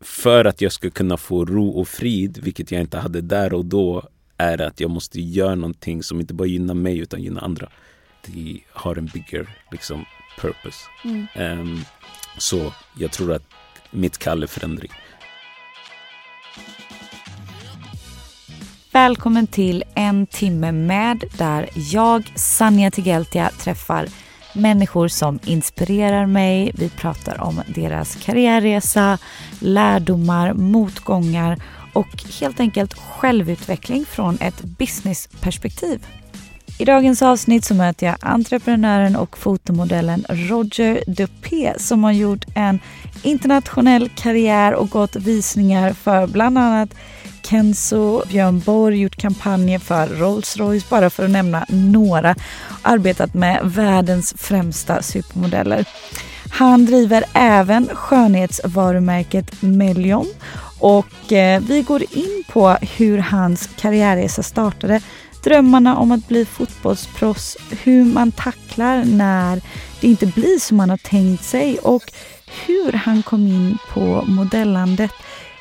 För att jag ska kunna få ro och frid, vilket jag inte hade där och då, är att jag måste göra någonting som inte bara gynnar mig utan gynnar andra. Det har en bigger liksom, purpose. Um, så jag tror att mitt kall är förändring. Välkommen till En timme med där jag, Sanja Tigeltia, träffar människor som inspirerar mig. Vi pratar om deras karriärresa, lärdomar, motgångar och helt enkelt självutveckling från ett businessperspektiv. I dagens avsnitt så möter jag entreprenören och fotomodellen Roger Dupé som har gjort en internationell karriär och gått visningar för bland annat Kenzo, Björn Borg, gjort kampanjer för Rolls-Royce bara för att nämna några. Arbetat med världens främsta supermodeller. Han driver även skönhetsvarumärket Melion och eh, vi går in på hur hans karriärresa startade, drömmarna om att bli fotbollsproffs, hur man tacklar när det inte blir som man har tänkt sig och hur han kom in på modellandet,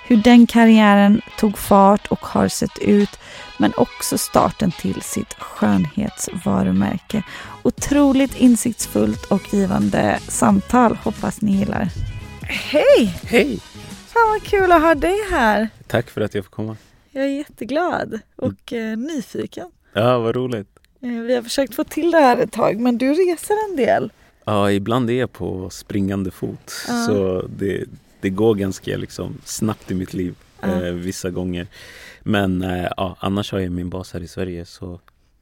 hur den karriären tog fart och har sett ut, men också starten till sitt skönhetsvarumärke. Otroligt insiktsfullt och givande samtal. Hoppas ni gillar. Hej! Hej! Fan vad kul att ha dig här. Tack för att jag får komma. Jag är jätteglad och eh, nyfiken. Ja, vad roligt. Eh, vi har försökt få till det här ett tag, men du reser en del. Ja, ibland är jag på springande fot. Ja. Så det, det går ganska liksom snabbt i mitt liv eh, vissa gånger. Men eh, ja, annars har jag min bas här i Sverige så,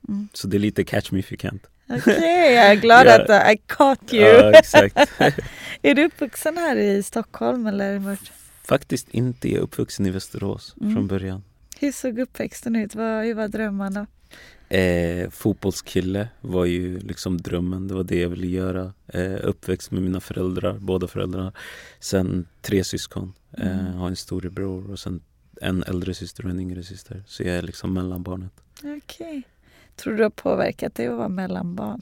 Mm. så det är lite catch me if you can't. Okej, jag är glad Ja. att uh, I caught you. Ja, exakt. är du uppvuxen här i Stockholm eller vart? Faktiskt inte. Jag är uppvuxen i Västerås Mm. från början. Hur såg uppväxten ut? Vad, hur var drömmarna? Eh, fotbollskille var ju liksom drömmen. Det var det jag ville göra. Eh, uppväxt med mina föräldrar, båda föräldrarna. Sen tre syskon. Eh, Mm. har en storebror och sen en äldre syster och en yngre syster. Så jag är liksom mellanbarnet. Okej. Tror du det har påverkat dig att vara mellanbarn?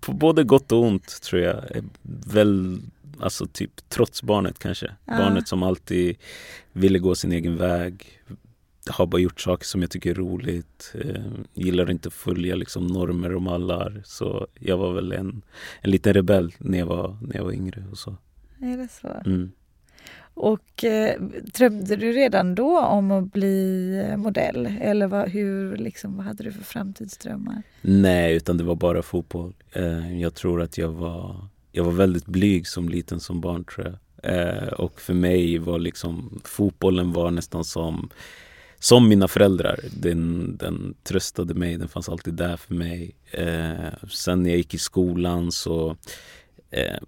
På både gott och ont tror jag. Eh, Väl, alltså typ trots barnet kanske. Ja. Barnet som alltid ville gå sin egen väg. Har bara gjort saker som jag tycker är roligt. Eh, gillar inte att följa liksom, normer och mallar. Så jag var väl en, en liten rebell när jag var, när jag var yngre. Och så. Är det så? Mm. Och eh, drömde du redan då om att bli eh, modell? Eller vad, hur, liksom, vad hade du för framtidsdrömmar? Nej, utan det var bara fotboll. Eh, jag tror att jag var, jag var väldigt blyg som liten som barn tror jag. Eh, och för mig var liksom fotbollen var nästan som som mina föräldrar. Den, den tröstade mig, den fanns alltid där för mig. Eh, sen när jag gick i skolan så eh,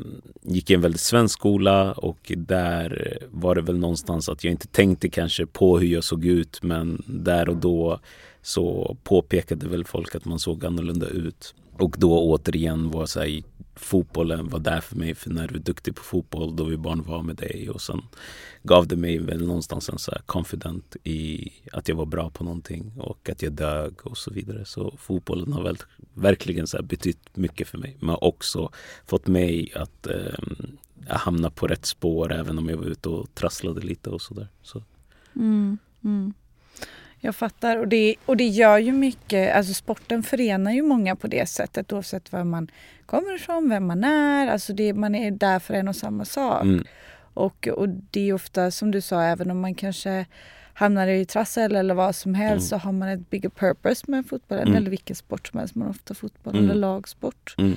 gick jag i en väldigt svensk skola och där var det väl någonstans att jag inte tänkte kanske på hur jag såg ut men där och då så påpekade väl folk att man såg annorlunda ut. Och då återigen var så här, fotbollen var där för mig för när du är duktig på fotboll då vill barn vara med dig och sen gav det mig väl någonstans en så här confident i att jag var bra på någonting och att jag dög och så vidare. Så fotbollen har väl verkligen så här betytt mycket för mig men också fått mig att eh, hamna på rätt spår även om jag var ute och trasslade lite och sådär. Så. Mm, mm. Jag fattar. Och det, och det gör ju mycket, alltså sporten förenar ju många på det sättet oavsett vad man kommer ifrån, vem man är. Alltså det, man är där för en och samma sak. Mm. Och, och det är ofta som du sa, även om man kanske hamnar i trassel eller vad som helst Mm. så har man ett bigger purpose med fotbollen Mm. eller vilken sport som helst. Man har ofta fotboll Mm. eller lagsport. Mm.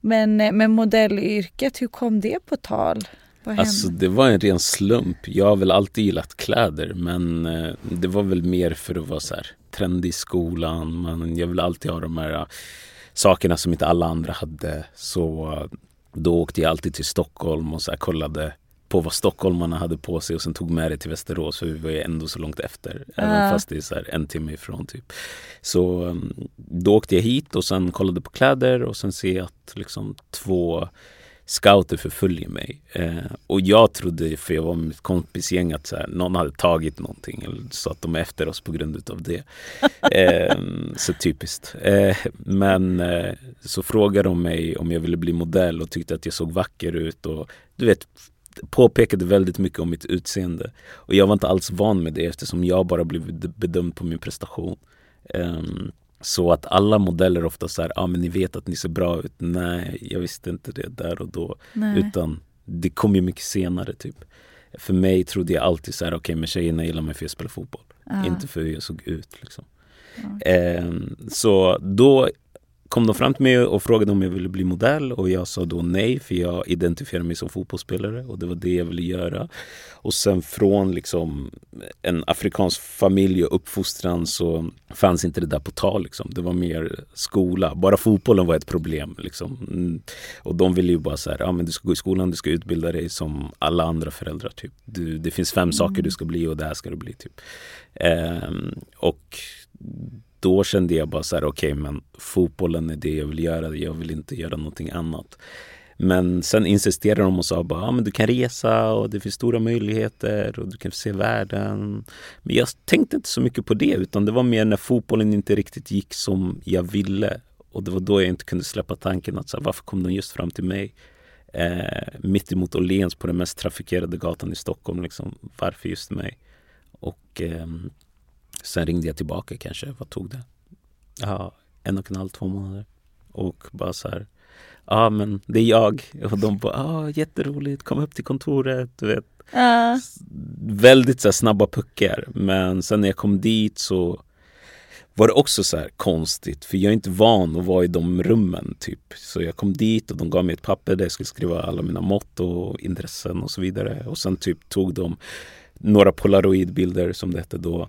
Men eh, med modellyrket, hur kom det på tal? Alltså det var en ren slump. Jag har väl alltid gillat kläder men eh, det var väl mer för att vara så här trendig i skolan. Man, jag ville alltid ha de här sakerna som inte alla andra hade. Så eh, då åkte jag alltid till Stockholm och så kollade på vad stockholmarna hade på sig och sen tog med det till Västerås för vi var ju ändå så långt efter. Även fast det är så en timme ifrån typ. Så um, då åkte jag hit och sen kollade på kläder och sen ser jag att liksom två scouter förföljer mig. Eh, och jag trodde, för jag var med mitt kompisgäng, att så här, någon hade tagit någonting. Eller så att de är efter oss på grund av det. Eh, så typiskt. Eh, men eh, så frågade de mig om jag ville bli modell och tyckte att jag såg vacker ut. Och du vet, påpekade väldigt mycket om mitt utseende. Och jag var inte alls van med det eftersom jag bara blev bedömd på min prestation. Um, så att alla modeller ofta så här, ja ah, men ni vet att ni ser bra ut. Nej, jag visste inte det där och då. Nej. Utan det kom ju mycket senare typ. För mig trodde jag alltid så här, okej okay, men tjejerna gillar mig för att jag spelar fotboll. Ah. Inte för hur jag såg ut liksom. Okay. Um, så då kom de fram till mig och frågade om jag ville bli modell och jag sa då nej för jag identifierar mig som fotbollsspelare och det var det jag ville göra. Och sen från liksom en afrikansk familj och uppfostran så fanns inte det där på tal. Liksom. Det var mer skola. Bara fotbollen var ett problem. Liksom. Mm. Och de ville ju bara så här, ja men du ska gå i skolan, du ska utbilda dig som alla andra föräldrar. Typ. Du, det finns fem mm. saker du ska bli och det här ska du bli. Typ. Ehm, och då kände jag bara så här, okej okay, men fotbollen är det jag vill göra, jag vill inte göra någonting annat. Men sen insisterade de och sa bara, ja, men du kan resa och det finns stora möjligheter och du kan se världen. Men jag tänkte inte så mycket på det utan det var mer när fotbollen inte riktigt gick som jag ville. Och det var då jag inte kunde släppa tanken att så här, varför kom de just fram till mig? Eh, mitt emot Åhléns på den mest trafikerade gatan i Stockholm. Liksom. Varför just mig? Och eh, Sen ringde jag tillbaka kanske, vad tog det? Ja, en och en halv, två månader. Och bara så här, ja ah, men det är jag. Och de bara, ah, jätteroligt, kom upp till kontoret. Du vet. Uh. Väldigt så här, snabba puckar. Men sen när jag kom dit så var det också så här konstigt. För jag är inte van att vara i de rummen. typ. Så jag kom dit och de gav mig ett papper där jag skulle skriva alla mina mått och intressen och så vidare. Och sen typ tog de några polaroidbilder som det hette då.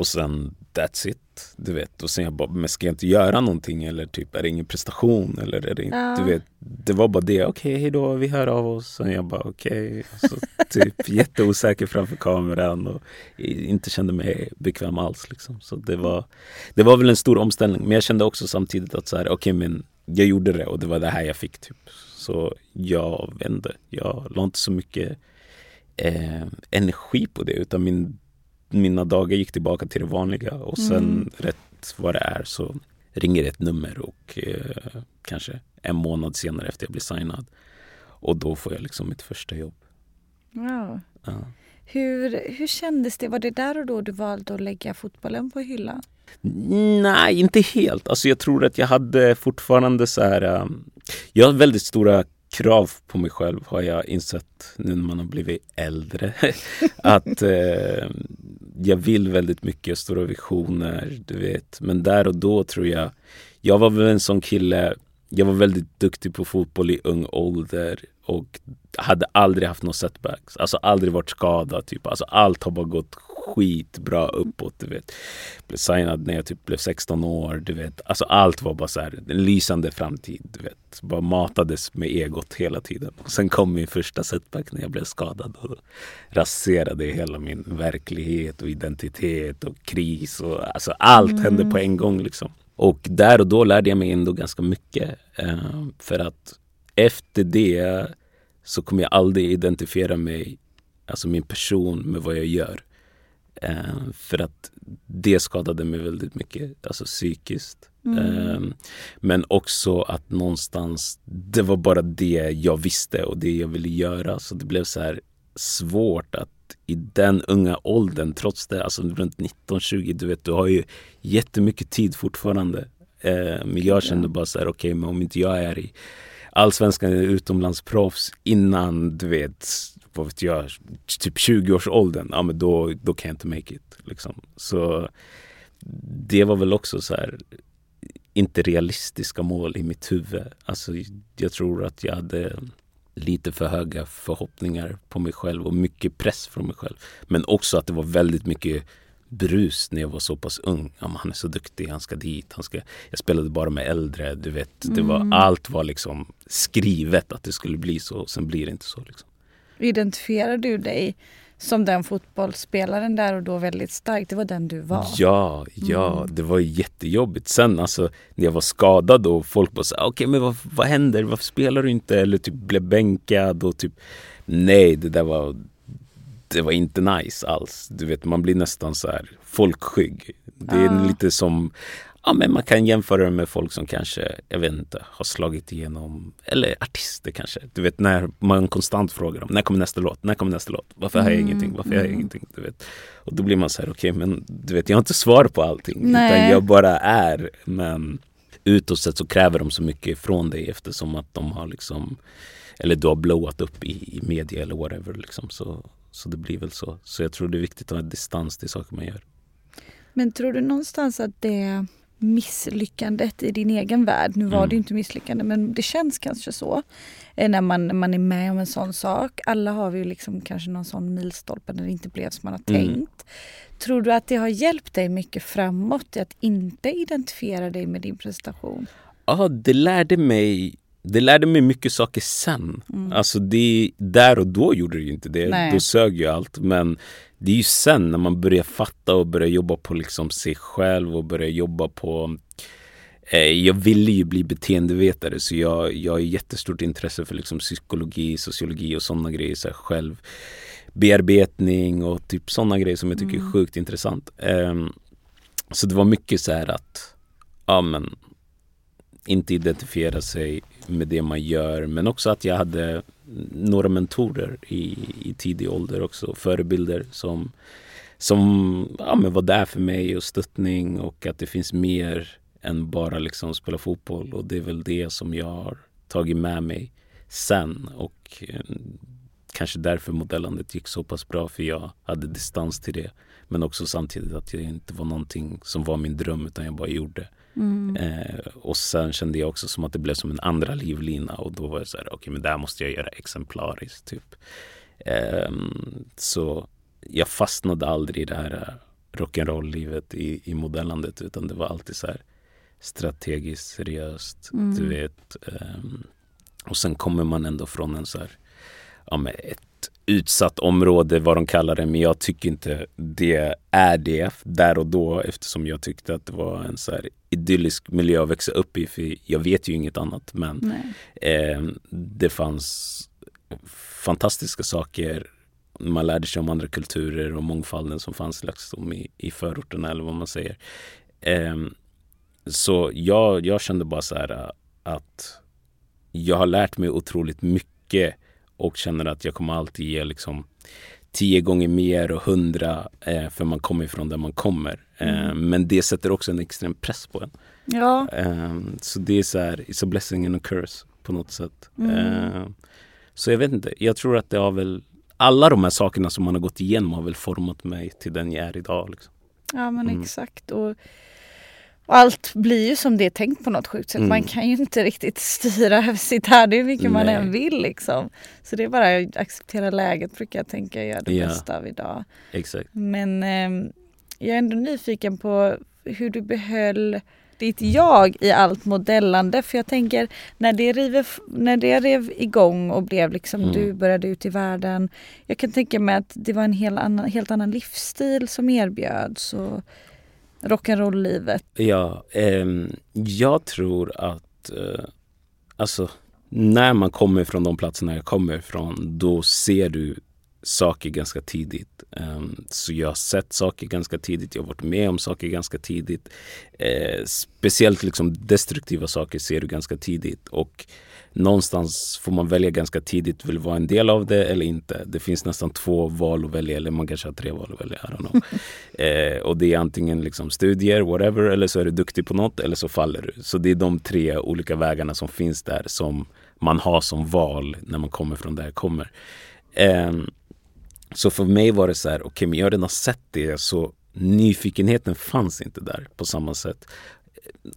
Och sen that's it. Du vet. Och sen jag bara, men ska jag inte göra någonting eller typ är det ingen prestation eller är det inte, ja. du vet. Det var bara det, okej okay, hejdå, vi hör av oss. Och jag bara okej. Okay. typ jätteosäker framför kameran och inte kände mig bekväm alls liksom. Så det var, det var väl en stor omställning. Men jag kände också samtidigt att så här, okej okay, men jag gjorde det och det var det här jag fick typ. Så jag vände. Jag la inte så mycket eh, energi på det utan min mina dagar gick tillbaka till det vanliga och sen mm. rätt vad det är så ringer ett nummer och eh, kanske en månad senare efter jag blir signad. Och då får jag liksom mitt första jobb. Wow. Ja. Hur, hur kändes det? Var det där och då du valde att lägga fotbollen på hyllan? Nej, inte helt. Alltså jag tror att jag hade fortfarande så här... Um, jag har väldigt stora krav på mig själv har jag insett nu när man har blivit äldre. att eh, jag vill väldigt mycket, stora visioner, du vet. Men där och då tror jag, jag var väl en sån kille, jag var väldigt duktig på fotboll i ung ålder och hade aldrig haft några setbacks. Alltså aldrig varit skadad. Typ. Alltså allt har bara gått skitbra uppåt. Du vet. Blev signad när jag typ blev 16 år. Du vet. Alltså allt var bara så här, en lysande framtid. Du vet. Bara matades med egot hela tiden. Och sen kom min första setback när jag blev skadad. Och raserade hela min verklighet och identitet och kris. Och, alltså allt mm. hände på en gång. Liksom. Och där och då lärde jag mig ändå ganska mycket. Eh, för att efter det så kommer jag aldrig identifiera mig, alltså min person med vad jag gör. Eh, för att det skadade mig väldigt mycket, alltså psykiskt. Mm. Eh, men också att någonstans, det var bara det jag visste och det jag ville göra. Så det blev så här svårt att i den unga åldern, trots det, alltså runt 19-20, du vet, du har ju jättemycket tid fortfarande. Eh, men jag kände bara så här, okej, okay, men om inte jag är i allsvenskan är utomlandsproffs innan, du vet, vad vet jag, typ 20-årsåldern, ja men då, då kan jag inte make it. Liksom. Så det var väl också så här, inte realistiska mål i mitt huvud. Alltså, jag tror att jag hade lite för höga förhoppningar på mig själv och mycket press från mig själv. Men också att det var väldigt mycket brus när jag var så pass ung. Ja, han är så duktig, han ska dit. Han ska... Jag spelade bara med äldre. Du vet, det var, Mm. Allt var liksom skrivet att det skulle bli så. Sen blir det inte så. Liksom. Identifierar du dig som den fotbollsspelaren där och då väldigt starkt? Det var den du var? Ja, ja, Mm. det var jättejobbigt. Sen alltså när jag var skadad och folk bara sa okej men vad, vad händer? Varför spelar du inte? Eller typ blev bänkad och typ nej det där var det var inte nice alls. Du vet man blir nästan så här folkskygg. Det är Ja. lite som Ja men man kan jämföra det med folk som kanske, jag vet inte, har slagit igenom Eller artister kanske. Du vet när man konstant frågar dem, när kommer nästa låt? När kommer nästa låt? Varför har jag Mm, ingenting? Varför har jag mm. ingenting? Du vet. Och då blir man så här, okej men du vet jag har inte svar på allting. Nej. Utan jag bara är. Men utåt sett så kräver de så mycket från dig eftersom att de har liksom Eller du har blowat upp i, i media eller whatever liksom. Så, så det blir väl så. Så jag tror det är viktigt att ha distans till saker man gör. Men tror du någonstans att det misslyckandet i din egen värld, nu var Mm. det inte misslyckande men det känns kanske så eh, när man, när man är med om en sån sak. Alla har vi ju liksom kanske någon sån milstolpe när det inte blev som man har Mm. tänkt. Tror du att det har hjälpt dig mycket framåt i att inte identifiera dig med din prestation? Ja, det lärde mig det lärde mig mycket saker sen. Mm. Alltså det, där och då gjorde det ju inte det. Nej. Då sög ju allt. Men det är ju sen när man börjar fatta och börjar jobba på liksom sig själv och börjar jobba på eh, jag ville ju bli beteendevetare så jag, jag har jättestort intresse för liksom psykologi, sociologi och sådana grejer. Så här, självbearbetning och typ sådana grejer som jag tycker är Mm. sjukt intressant. Ehm, så det var mycket så här att ja, men, inte identifiera sig med det man gör men också att jag hade några mentorer i, i tidig ålder också, förebilder som, som ja, men var där för mig och stöttning och att det finns mer än bara liksom spela fotboll. Och det är väl det som jag har tagit med mig sen. Och eh, kanske därför modellandet gick så pass bra för jag hade distans till det. Men också samtidigt att det inte var någonting som var min dröm utan jag bara gjorde. Mm. Eh, och sen kände jag också som att det blev som en andra livlina och då var jag så här, okej men det här måste jag göra exemplariskt typ. Ehm, så jag fastnade aldrig i det här eh, rock'n'roll-livet i, i modellandet utan det var alltid så här strategiskt, seriöst, Mm. du vet. ehm, och sen kommer man ändå från en så här, ja men ett utsatt område vad de kallar det men jag tycker inte det är det. Där och då eftersom jag tyckte att det var en så här idyllisk miljö att växa upp i för jag vet ju inget annat men eh, det fanns fantastiska saker. Man lärde sig om andra kulturer och mångfalden som fanns liksom i, i förorterna eller vad man säger. Eh, så jag, jag kände bara så här äh, att jag har lärt mig otroligt mycket och känner att jag kommer alltid ge liksom tio gånger mer och hundra eh, för man kommer ifrån där man kommer. Eh, Mm. Men det sätter också en extrem press på en. Ja. Eh, så det är så här, it's a blessing and a curse på något sätt. Mm. Eh, så jag vet inte, jag tror att det har väl alla de här sakerna som man har gått igenom har väl format mig till den jag är idag. Liksom. Ja men Mm. exakt. Och, och allt blir ju som det är tänkt på något sjukt sätt. Mm. Man kan ju inte riktigt styra över sitt här hur mycket man än vill liksom. Så det är bara att acceptera läget brukar jag tänka göra det Ja. bästa av idag. Exakt. Men ehm, jag är ändå nyfiken på hur du behöll ditt jag i allt modellande. För jag tänker när det, river, när det rev igång och blev liksom Mm. du började ut i världen. Jag kan tänka mig att det var en hel annan, helt annan livsstil som erbjöds. Och rock'n'roll-livet. Ja, ehm, jag tror att eh, alltså när man kommer från de platserna jag kommer ifrån då ser du saker ganska tidigt. Um, så jag har sett saker ganska tidigt, jag har varit med om saker ganska tidigt. Eh, speciellt liksom destruktiva saker ser du ganska tidigt och någonstans får man välja ganska tidigt, vill vara en del av det eller inte. Det finns nästan två val att välja eller man kanske har tre val att välja. I don't know. Eh, och det är antingen liksom studier, whatever, eller så är du duktig på något eller så faller du. Så det är de tre olika vägarna som finns där som man har som val när man kommer från där jag kommer. Ehm, så för mig var det så här, okej men jag har redan sett det så nyfikenheten fanns inte där på samma sätt.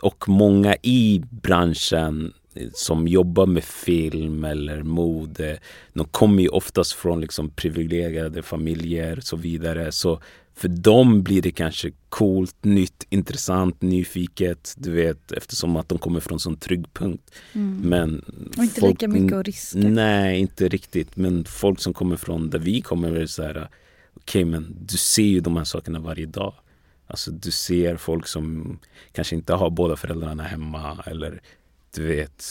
Och många i branschen som jobbar med film eller mode, de kommer ju oftast från liksom privilegierade familjer och så vidare. Så för dem blir det kanske coolt, nytt, intressant, nyfiket. Du vet eftersom att de kommer från en sån trygg punkt. Mm. Men Och inte folk, lika mycket att riska. Nej, inte riktigt. Men folk som kommer från där vi kommer är så här. Okej, okay, men du ser ju de här sakerna varje dag. Alltså du ser folk som kanske inte har båda föräldrarna hemma eller du vet,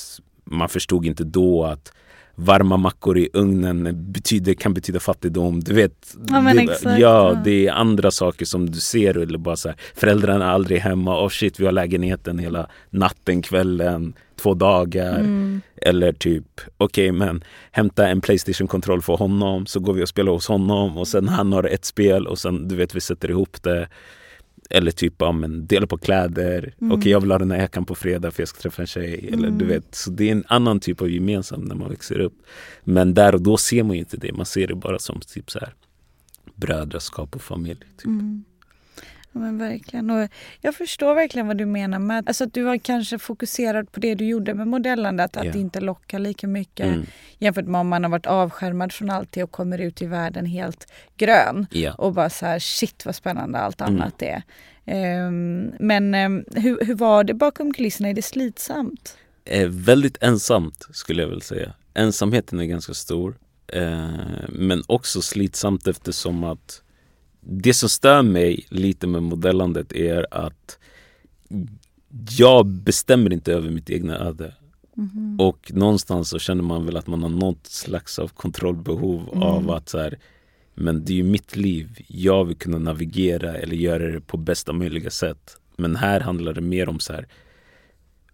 man förstod inte då att varma mackor i ugnen betyder, kan betyda fattigdom. Du vet, ja, det, exakt, ja. det är andra saker som du ser. Eller bara så här, föräldrarna är aldrig hemma. Oh shit, vi har lägenheten hela natten, kvällen, två dagar. Mm. Eller typ, okej okay, men hämta en Playstation-kontroll för honom så går vi och spelar hos honom och sen han har ett spel och sen du vet vi sätter ihop det. Eller typ, ja, men dela på kläder. Mm. Okej, okay, jag vill ha den här jackan på fredag för jag ska träffa en tjej. Eller, Mm. du vet, så det är en annan typ av gemensam när man växer upp. Men där och då ser man inte det. Man ser det bara som typ så här brödraskap och familj. Typ. Mm. Ja, men verkligen. Och jag förstår verkligen vad du menar med alltså att du var kanske fokuserad på det du gjorde med modellandet. Att det inte lockar lika mycket Mm. jämfört med om man har varit avskärmad från allt det och kommer ut i världen helt grön. Ja. Och bara så här, shit vad spännande allt Mm. annat är. Ehm, men ehm, hur, hur var det bakom kulisserna? Är det slitsamt? Eh, väldigt ensamt skulle jag väl säga. Ensamheten är ganska stor. Eh, men också slitsamt eftersom att det som stör mig lite med modellandet är att jag bestämmer inte över mitt egna öde. Mhm. Och någonstans så känner man väl att man har något slags av kontrollbehov Mm. av att så här, men det är ju mitt liv. Jag vill kunna navigera eller göra det på bästa möjliga sätt. Men här handlar det mer om så här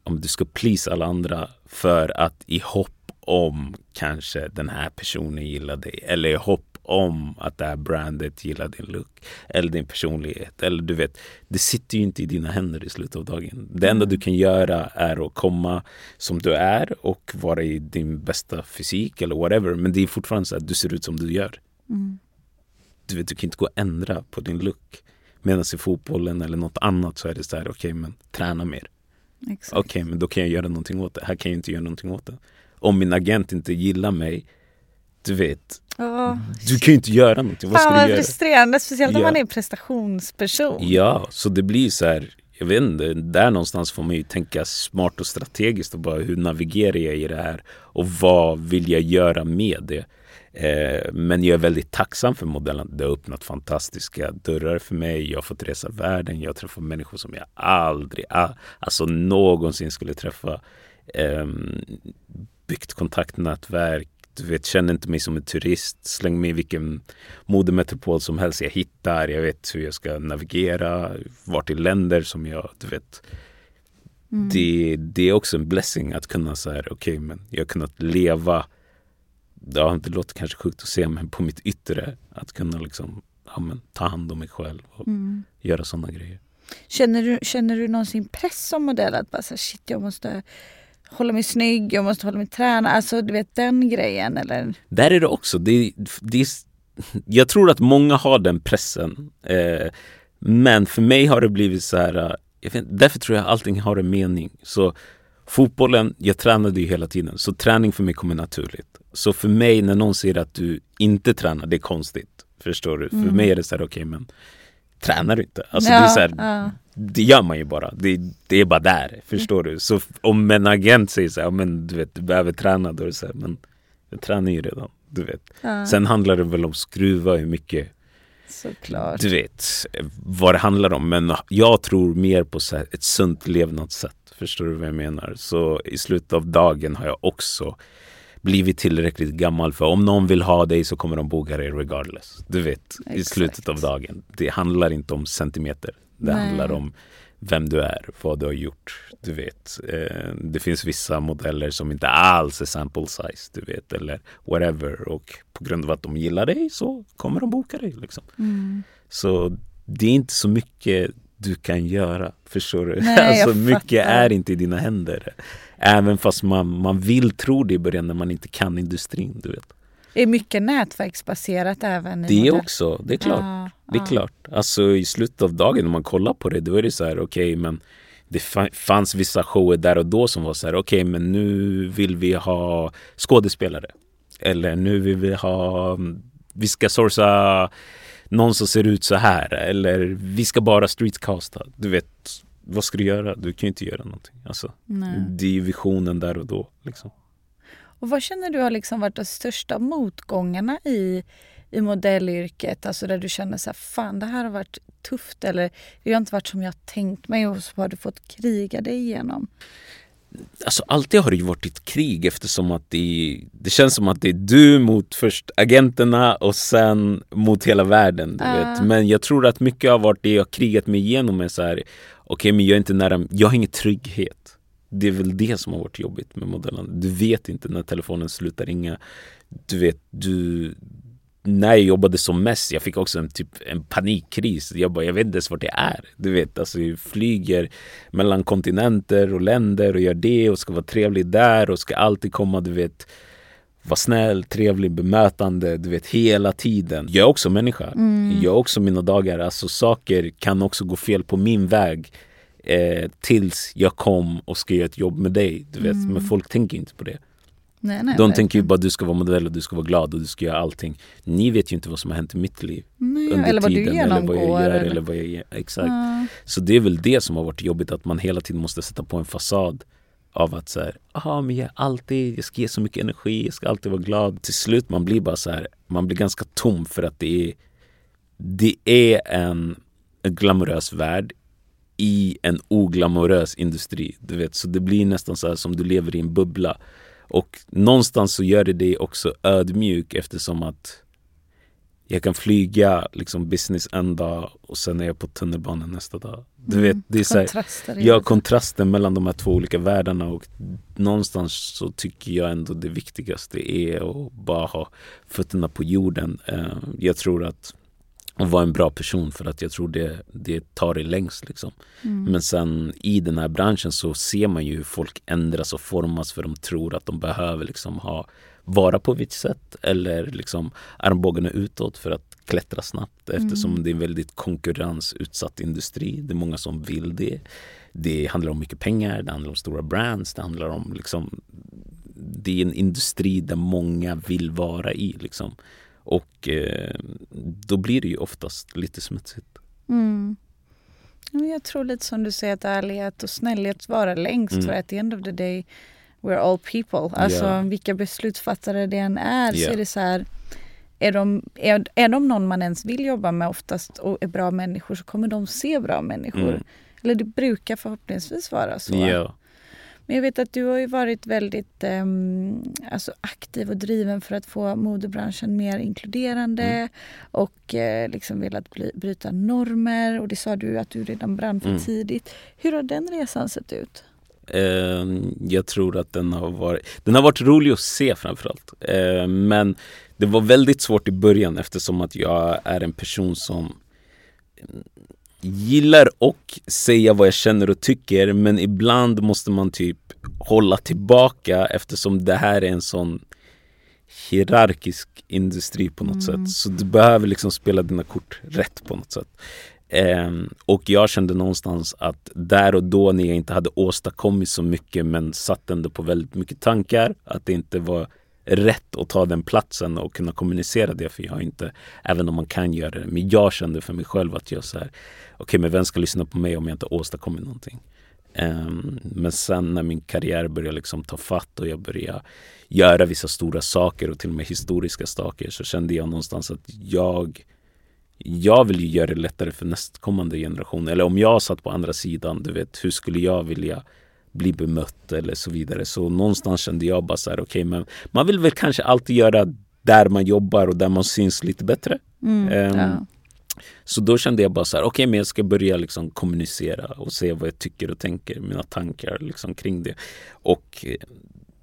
om du ska please alla andra för att i hopp om kanske den här personen gillar dig eller i hopp om att det här brandet gillar din look eller din personlighet. Eller du vet, det sitter ju inte i dina händer i slutet av dagen. Det enda du kan göra är att komma som du är och vara i din bästa fysik eller whatever. Men det är fortfarande så att du ser ut som du gör. Mm. Du vet, du kan inte gå och ändra på din look. Medan i fotbollen eller något annat så är det så här, okej okay, men träna mer. Okej, men då kan jag göra någonting åt det. Här kan jag inte göra någonting åt det. Om min agent inte gillar mig, du vet, Du kan ju inte göra någonting. Vad Fan vad frustrerande, speciellt om Ja. man är prestationsperson. Ja, så det blir så här, jag vet inte, där någonstans får man ju tänka smart och strategiskt och bara hur navigerar jag i det här och vad vill jag göra med det? Eh, men jag är väldigt tacksam för modellen. Det har öppnat fantastiska dörrar för mig. Jag har fått resa världen. Jag har träffat människor som jag aldrig, alltså någonsin skulle träffa. Eh, byggt kontaktnätverk. Du vet, känner inte mig som en turist. Släng mig i vilken modemetropol som helst jag hittar. Jag vet hur jag ska navigera. Vart i länder som jag, du vet. Mm. Det, det är också en blessing att kunna så här, okej okay, men jag har kunnat leva Ja, det låter kanske sjukt att säga men på mitt yttre att kunna liksom ja, men, ta hand om mig själv och Mm. göra sådana grejer. Känner, du, känner du någonsin press som modell? Att bara så här, shit jag måste hålla mig snygg, jag måste hålla mig träna. Alltså du vet den grejen eller? Där är det också. Det, det är, jag tror att många har den pressen. Eh, men för mig har det blivit så här. Jag vet, därför tror jag allting har en mening. Så fotbollen, jag tränade ju hela tiden. Så träning för mig kommer naturligt. Så för mig när någon säger att du inte tränar, det är konstigt. Förstår du? För Mm. mig är det så här, okej okay, men tränar du inte? Alltså Ja, det är så här, ja. Det gör man ju bara. Det, det är bara där. Förstår du? Så om en agent säger så här, men du vet, du behöver träna. Då är det så här, men jag tränar ju redan. Du vet. Ja, Sen handlar det väl om skruva hur mycket, såklart. du vet, vad det handlar om. Men jag tror mer på så ett sunt levnadssätt. Förstår du vad jag menar? Så i slutet av dagen har jag också blivit tillräckligt gammal för om någon vill ha dig så kommer de boka dig regardless. Du vet, i Exakt. slutet av dagen. Det handlar inte om centimeter. Det Nej. handlar om vem du är, vad du har gjort. Du vet, eh, det finns vissa modeller som inte alls är sample size, du vet, eller whatever. Och på grund av att de gillar dig så kommer de boka dig. Liksom. Mm. Så det är inte så mycket du kan göra. Förstår du? Nej, alltså, mycket är inte i dina händer. Även fast man, man vill tro det i början när man inte kan industrin. Du vet. Är mycket nätverksbaserat även Det modell? också, det är klart. Ja, Det är ja. klart. Alltså i slutet av dagen när man kollar på det, då är det så här, okej men det fa- fanns vissa shower där och då som var så här, okej men nu vill vi ha skådespelare. Eller nu vill vi ha, vi ska sourca någon som ser ut så här eller vi ska bara streetcasta. Du vet, vad ska du göra? Du kan ju inte göra någonting. Alltså, det är visionen där och då. Liksom. Och vad känner du har liksom varit de största motgångarna i, i modellyrket? Alltså där du känner så här, fan det här har varit tufft eller det har inte varit som jag tänkt mig och så har du fått kriga dig igenom. Alltså alltid har det ju varit ett krig eftersom att det, det känns som att det är du mot först agenterna och sen mot hela världen. Du uh. vet. Men jag tror att mycket av varit det jag krigat mig igenom är så här, okej okay, men jag är inte nära, jag har ingen trygghet. Det är väl det som har varit jobbigt med modellen. Du vet inte när telefonen slutar ringa. Du vet, du, när jag jobbade som mest, jag fick också en, typ, en panikkris. Jag bara, jag vet inte ens vart jag är. Du vet, alltså jag flyger mellan kontinenter och länder och gör det och ska vara trevlig där och ska alltid komma, du vet vara snäll, trevlig, bemötande, du vet hela tiden. Jag är också människa. Mm. Jag har också mina dagar. Alltså saker kan också gå fel på min väg eh, tills jag kom och ska göra ett jobb med dig. Du vet. Mm. Men folk tänker inte på det. Nej, nej, De tänker ju bara att du ska vara modell och du ska vara glad och du ska göra allting. Ni vet ju inte vad som har hänt i mitt liv. Nej, under eller vad tiden, du genomgår. Eller vad jag gör, eller, vad jag Exakt. Ja. Så det är väl det som har varit jobbigt, att man hela tiden måste sätta på en fasad av att så här, aha, men jag alltid, jag ska ge så mycket energi, jag ska alltid vara glad. Till slut man blir bara så här, man blir ganska tom för att det är, det är en, en glamorös värld i en oglamorös industri. Du vet, så det blir nästan så här som du lever i en bubbla. Och någonstans så gör det dig också ödmjuk eftersom att jag kan flyga liksom business en dag och sen är jag på tunnelbanan nästa dag. Du vet, mm, det är så här, ja, kontrasten mellan de här två olika världarna och någonstans så tycker jag ändå det viktigaste är att bara ha fötterna på jorden. Eh, jag tror att och vara en bra person för att jag tror det, det tar det längst. Liksom. Mm. Men sen i den här branschen så ser man ju hur folk ändras och formas för de tror att de behöver liksom ha vara på ett sätt eller liksom armbågarna utåt för att klättra snabbt eftersom mm. det är en väldigt konkurrensutsatt industri. Det är många som vill det. Det handlar om mycket pengar, det handlar om stora brands, det handlar om liksom det är en industri där många vill vara i. Liksom. Och eh, då blir det ju oftast lite smutsigt. Mm. Jag tror lite som du säger att ärlighet och snällhet varar längst. Mm. För at the end of the day we're all people. Alltså yeah. vilka beslutsfattare det än är yeah. så är det så här är de, är, är de någon man ens vill jobba med oftast och är bra människor så kommer de se bra människor. Mm. Eller det brukar förhoppningsvis vara så. Yeah. Men jag vet att du har ju varit väldigt um, alltså aktiv och driven för att få modebranschen mer inkluderande mm. och uh, liksom velat bli, bryta normer. Och det sa du att du redan brann för mm. tidigt. Hur har den resan sett ut? Uh, jag tror att den har varit, den har varit rolig att se framförallt. Uh, men det var väldigt svårt i början eftersom att jag är en person som gillar och säga vad jag känner och tycker men ibland måste man typ hålla tillbaka eftersom det här är en sån hierarkisk industri på något mm. sätt. Så du behöver liksom spela dina kort rätt på något sätt. Um, och jag kände någonstans att där och då när jag inte hade åstadkommit så mycket men satt ändå på väldigt mycket tankar att det inte var rätt att ta den platsen och kunna kommunicera det för jag har inte, även om man kan göra det, men jag kände för mig själv att jag så här, okej okay, men vem ska lyssna på mig om jag inte åstadkommit någonting? Um, men sen när min karriär började liksom ta fatt och jag började göra vissa stora saker och till och med historiska saker så kände jag någonstans att jag jag vill ju göra det lättare för nästkommande generation. Eller om jag satt på andra sidan, du vet, hur skulle jag vilja bli bemött eller så vidare. Så någonstans kände jag bara så här, okej, okay, men man vill väl kanske alltid göra där man jobbar och där man syns lite bättre. Mm, um, ja. Så då kände jag bara så här, okej, okay, men jag ska börja liksom kommunicera och se vad jag tycker och tänker, mina tankar liksom kring det. Och eh,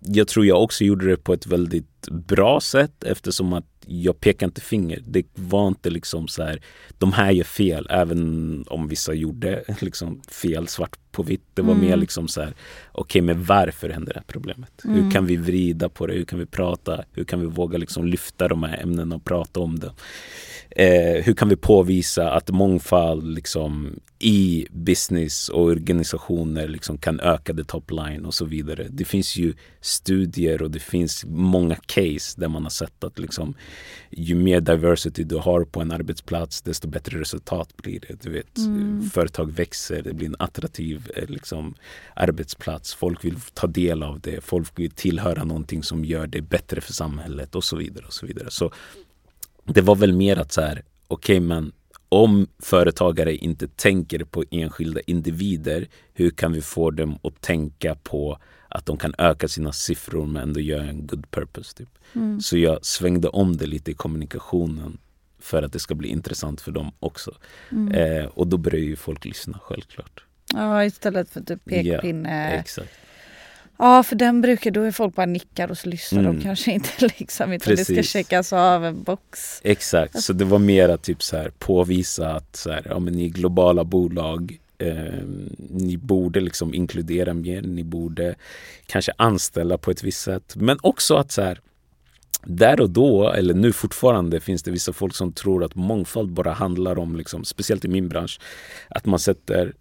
jag tror jag också gjorde det på ett väldigt bra sätt eftersom att jag pekar inte finger. Det var inte liksom så här, de här gör fel, även om vissa gjorde liksom fel svart på vitt. Det var mm. mer liksom så här, okej okay, men varför händer det här problemet? Mm. Hur kan vi vrida på det? Hur kan vi prata? Hur kan vi våga liksom lyfta de här ämnena och prata om det? Eh, hur kan vi påvisa att mångfald liksom, i business och organisationer liksom, kan öka the top line och så vidare. Det finns ju studier och det finns många case där man har sett att liksom, ju mer diversity du har på en arbetsplats desto bättre resultat blir det. Du vet, mm. Företag växer, det blir en attraktiv eh, liksom, arbetsplats. Folk vill ta del av det. Folk vill tillhöra någonting som gör det bättre för samhället och så vidare. och så vidare. Så det var väl mer att så här, okej okay, men om företagare inte tänker på enskilda individer, hur kan vi få dem att tänka på att de kan öka sina siffror men ändå göra en good purpose? Typ. Mm. Så jag svängde om det lite i kommunikationen för att det ska bli intressant för dem också. Mm. Eh, och då börjar ju folk lyssna självklart. Ja, istället för typ pekpinne. Ja, exakt. Ja, för den brukar, då är folk bara nickar och så lyssnar mm. de kanske inte liksom. Utan Precis. det ska checkas av en box. Exakt, så det var mera typ så här påvisa att så här, ja, men ni är globala bolag. Eh, ni borde liksom inkludera mer. Ni borde kanske anställa på ett visst sätt. Men också att så här, där och då, eller nu fortfarande, finns det vissa folk som tror att mångfald bara handlar om, liksom, speciellt i min bransch, att man sätter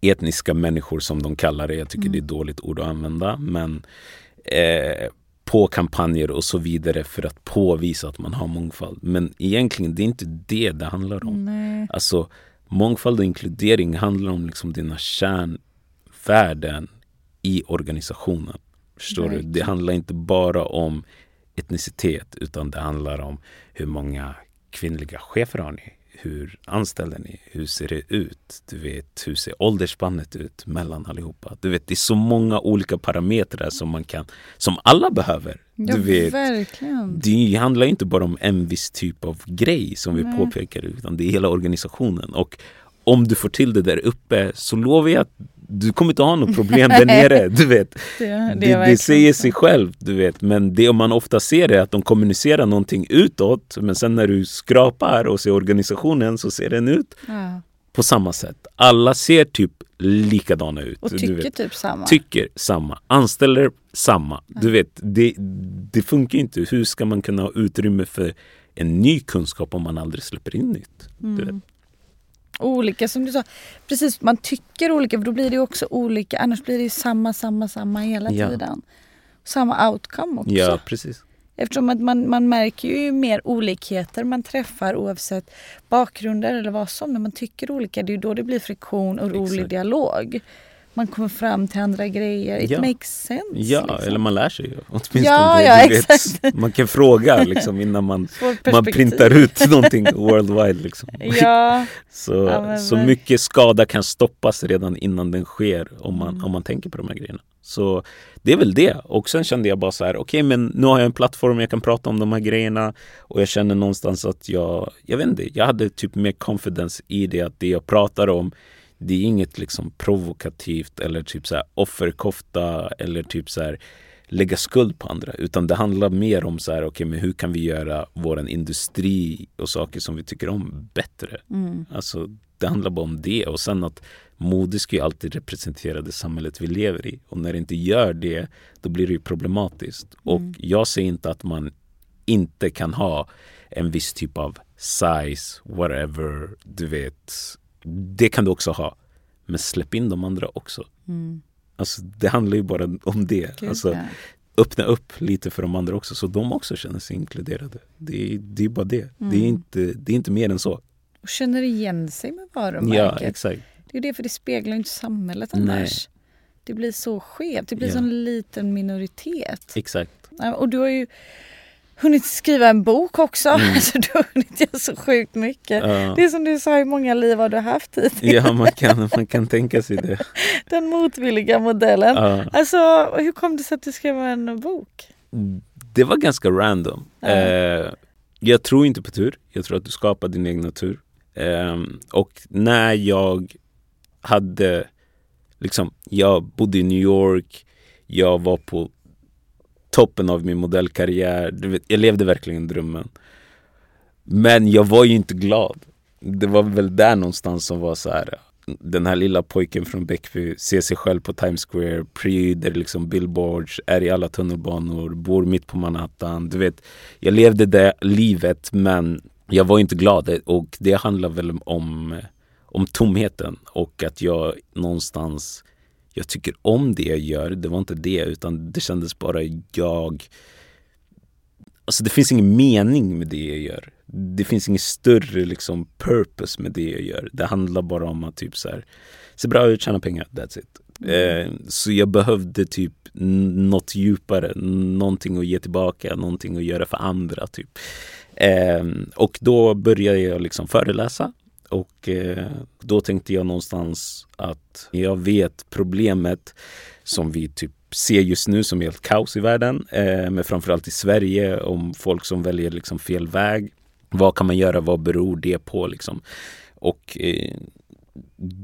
etniska människor som de kallar det. Jag tycker mm. det är ett dåligt ord att använda. Men eh, på kampanjer och så vidare för att påvisa att man har mångfald. Men egentligen det är inte det det handlar om. Nej. Alltså mångfald och inkludering handlar om liksom dina kärnvärden i organisationen. Förstår right. du? Det handlar inte bara om etnicitet utan det handlar om hur många kvinnliga chefer har ni? Hur anställer ni? Hur ser det ut? Du vet, hur ser åldersspannet ut mellan allihopa? Du vet, det är så många olika parametrar som man kan, som alla behöver. Ja, du vet, verkligen. Det handlar inte bara om en viss typ av grej som vi Nej. påpekar, utan det är hela organisationen. Och om du får till det där uppe så lovar jag att du kommer inte ha något problem där nere. Du vet. Det, det, det, det säger sig själv. Du vet. Men det man ofta ser är att de kommunicerar någonting utåt men sen när du skrapar och ser organisationen så ser den ut ja. på samma sätt. Alla ser typ likadana ut. Och tycker typ samma. Tycker samma. Anställer samma. Ja. Du vet, det, det funkar inte. Hur ska man kunna ha utrymme för en ny kunskap om man aldrig släpper in nytt? Mm. Olika som du sa. Precis, man tycker olika för då blir det också olika. Annars blir det ju samma, samma, samma hela ja. tiden. Samma outcome också. Ja, precis. Eftersom att man, man märker ju mer olikheter man träffar oavsett bakgrunder eller vad som. När man tycker olika, det är ju då det blir friktion och rolig Exakt. dialog man kommer fram till andra grejer. It ja. makes sense. Ja, liksom. eller man lär sig ju åtminstone. Ja, ja, exakt. man kan fråga liksom, innan man, man printar ut någonting worldwide. Liksom. Ja. så, ja, så mycket skada kan stoppas redan innan den sker om man, mm. om man tänker på de här grejerna. Så det är väl det. Och sen kände jag bara så här, okej okay, men nu har jag en plattform, jag kan prata om de här grejerna. Och jag känner någonstans att jag, jag vet inte, jag hade typ mer confidence i det att det jag pratar om det är inget liksom provokativt eller typ så här offerkofta eller typ så här lägga skuld på andra. Utan det handlar mer om så här, okay, men hur kan vi göra vår industri och saker som vi tycker om bättre. Mm. Alltså, det handlar bara om det. Och sen att mode ska ju alltid representera det samhället vi lever i. Och när det inte gör det, då blir det ju problematiskt. Mm. Och jag säger inte att man inte kan ha en viss typ av size, whatever, du vet det kan du också ha. Men släpp in de andra också. Mm. Alltså, det handlar ju bara om det. alltså, öppna upp lite för de andra också så de också känner sig inkluderade. Det är, det är bara det. Mm. Det, är mm. inte, det är inte mer än så. Och känner igen sig med varumärket. Ja, exakt. Det är det, för det speglar inte samhället annars. Nej. Det blir så skevt. Det blir ja. en liten minoritet. Exakt. Och du har ju hunnit skriva en bok också. Mm. Alltså, du har hunnit göra så sjukt mycket. Ja. Det är som du sa, hur många liv har du haft hittills? Ja, man kan, man kan tänka sig det. Den motvilliga modellen. Ja. Alltså, hur kom det sig att du skrev en bok? Det var ganska random. Ja. Eh, jag tror inte på tur. Jag tror att du skapar din egna tur. Eh, och när jag hade, liksom, jag bodde i New York. Jag var på toppen av min modellkarriär. Jag levde verkligen drömmen. Men jag var ju inte glad. Det var väl där någonstans som var så här. Den här lilla pojken från Bäckby ser sig själv på Times Square, pryder liksom billboards, är i alla tunnelbanor, bor mitt på Manhattan. Du vet, jag levde det livet men jag var inte glad och det handlar väl om, om tomheten och att jag någonstans jag tycker om det jag gör. Det var inte det utan det kändes bara jag Alltså det finns ingen mening med det jag gör. Det finns ingen större liksom purpose med det jag gör. Det handlar bara om att typ så här, se bra ut, tjäna pengar, that's it. Mm. Eh, så jag behövde typ något djupare, någonting att ge tillbaka, någonting att göra för andra. Typ. Eh, och då började jag liksom föreläsa och eh, då tänkte jag någonstans att jag vet problemet som vi typ ser just nu som helt kaos i världen, eh, men framförallt i Sverige om folk som väljer liksom fel väg. Vad kan man göra? Vad beror det på? Liksom? Och eh,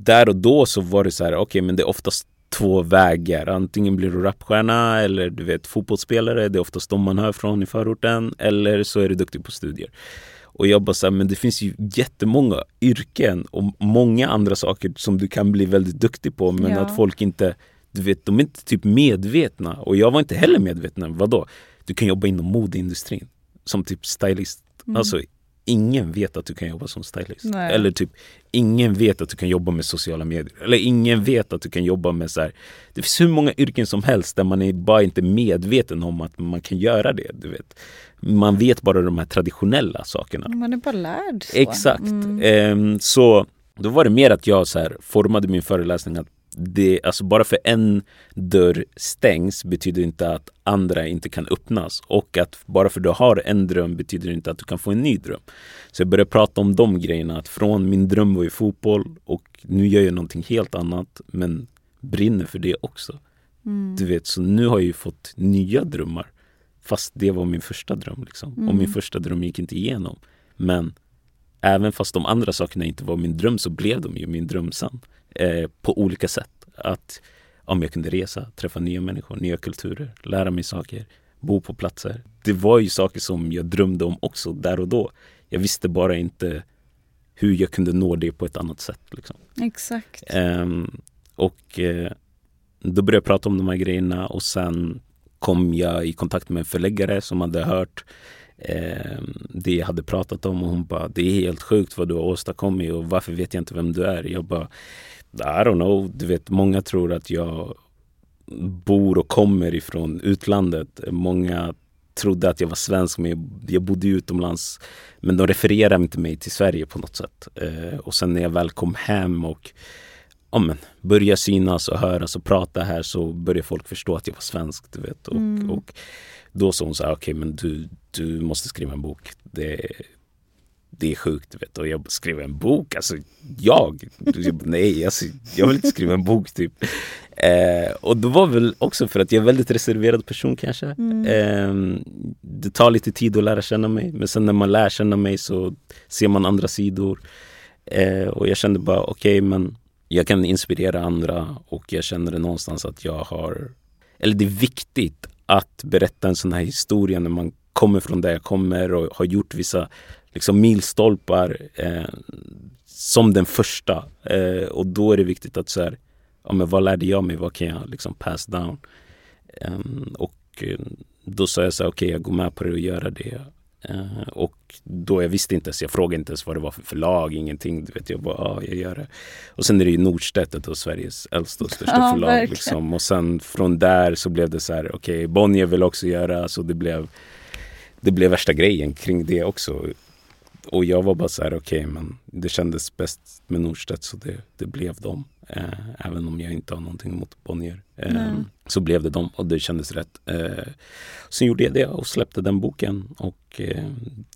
där och då så var det så här, okej, okay, men det är oftast två vägar. Antingen blir du rapstjärna eller du vet fotbollsspelare. Det är oftast de man hör från i förorten. Eller så är du duktig på studier. Och jag bara så här, men det finns ju jättemånga yrken och många andra saker som du kan bli väldigt duktig på men ja. att folk inte, du vet, de är inte typ medvetna. Och jag var inte heller medveten. Vadå? Du kan jobba inom modeindustrin som typ stylist. Mm. Alltså ingen vet att du kan jobba som stylist. Nej. Eller typ ingen vet att du kan jobba med sociala medier. Eller ingen vet att du kan jobba med så här. Det finns hur många yrken som helst där man är bara inte medveten om att man kan göra det. Du vet. Man vet bara de här traditionella sakerna. Man är bara lärd. Så. Exakt. Mm. Ehm, så då var det mer att jag så här, formade min föreläsning att det, alltså bara för en dörr stängs betyder inte att andra inte kan öppnas. Och att bara för att du har en dröm betyder inte att du kan få en ny dröm. Så jag började prata om de grejerna. Att från min dröm var ju fotboll och nu gör jag någonting helt annat men brinner för det också. Mm. Du vet, så nu har jag ju fått nya drömmar. Fast det var min första dröm. Liksom. Mm. Och min första dröm gick inte igenom. Men även fast de andra sakerna inte var min dröm så blev de ju min dröm sen eh, på olika sätt. Att om jag kunde resa, träffa nya människor, nya kulturer, lära mig saker, bo på platser. Det var ju saker som jag drömde om också där och då. Jag visste bara inte hur jag kunde nå det på ett annat sätt. Liksom. Exakt. Um, och uh, då började jag prata om de här grejerna och sen kom jag i kontakt med en förläggare som hade hört eh, det jag hade pratat om och hon bara det är helt sjukt vad du har åstadkommit och varför vet jag inte vem du är? Jag bara i don't know, du vet många tror att jag bor och kommer ifrån utlandet. Många trodde att jag var svensk men jag bodde utomlands. Men de refererade inte mig till Sverige på något sätt. Eh, och sen när jag väl kom hem och ja, men, började synas och höras och prata här så började folk förstå att jag var svensk. Du vet. Och, mm. och då sa hon så här, okej okay, men du, du måste skriva en bok. Det, det är sjukt. Vet, och jag skriver en bok. Alltså jag? Nej, alltså, jag vill inte skriva en bok typ. Eh, och det var väl också för att jag är en väldigt reserverad person kanske. Mm. Eh, det tar lite tid att lära känna mig. Men sen när man lär känna mig så ser man andra sidor. Eh, och jag kände bara okej okay, men jag kan inspirera andra och jag känner det någonstans att jag har eller det är viktigt att berätta en sån här historia när man kommer från där jag kommer och har gjort vissa liksom, milstolpar eh, som den första. Eh, och då är det viktigt att så här, ja, men vad lärde jag mig? Vad kan jag liksom pass down? Ehm, eh, och då sa jag så här, okej okay, jag går med på det och göra det. Uh, och då jag visste inte ens, jag frågade inte ens vad det var för förlag, ingenting. Du vet, jag bara, ja, jag gör det. Och sen är det ju Nordstedt, och Sveriges äldsta och största ja, förlag. Liksom. Och sen från där så blev det så här, okej, okay, Bonnier vill också göra, så det blev, det blev värsta grejen kring det också. Och jag var bara så här, okej, okay, men det kändes bäst med Norstedt så det, det blev dem. Eh, även om jag inte har någonting emot Bonnier. Eh, så blev det dem och det kändes rätt. Eh, sen gjorde jag det och släppte den boken och eh,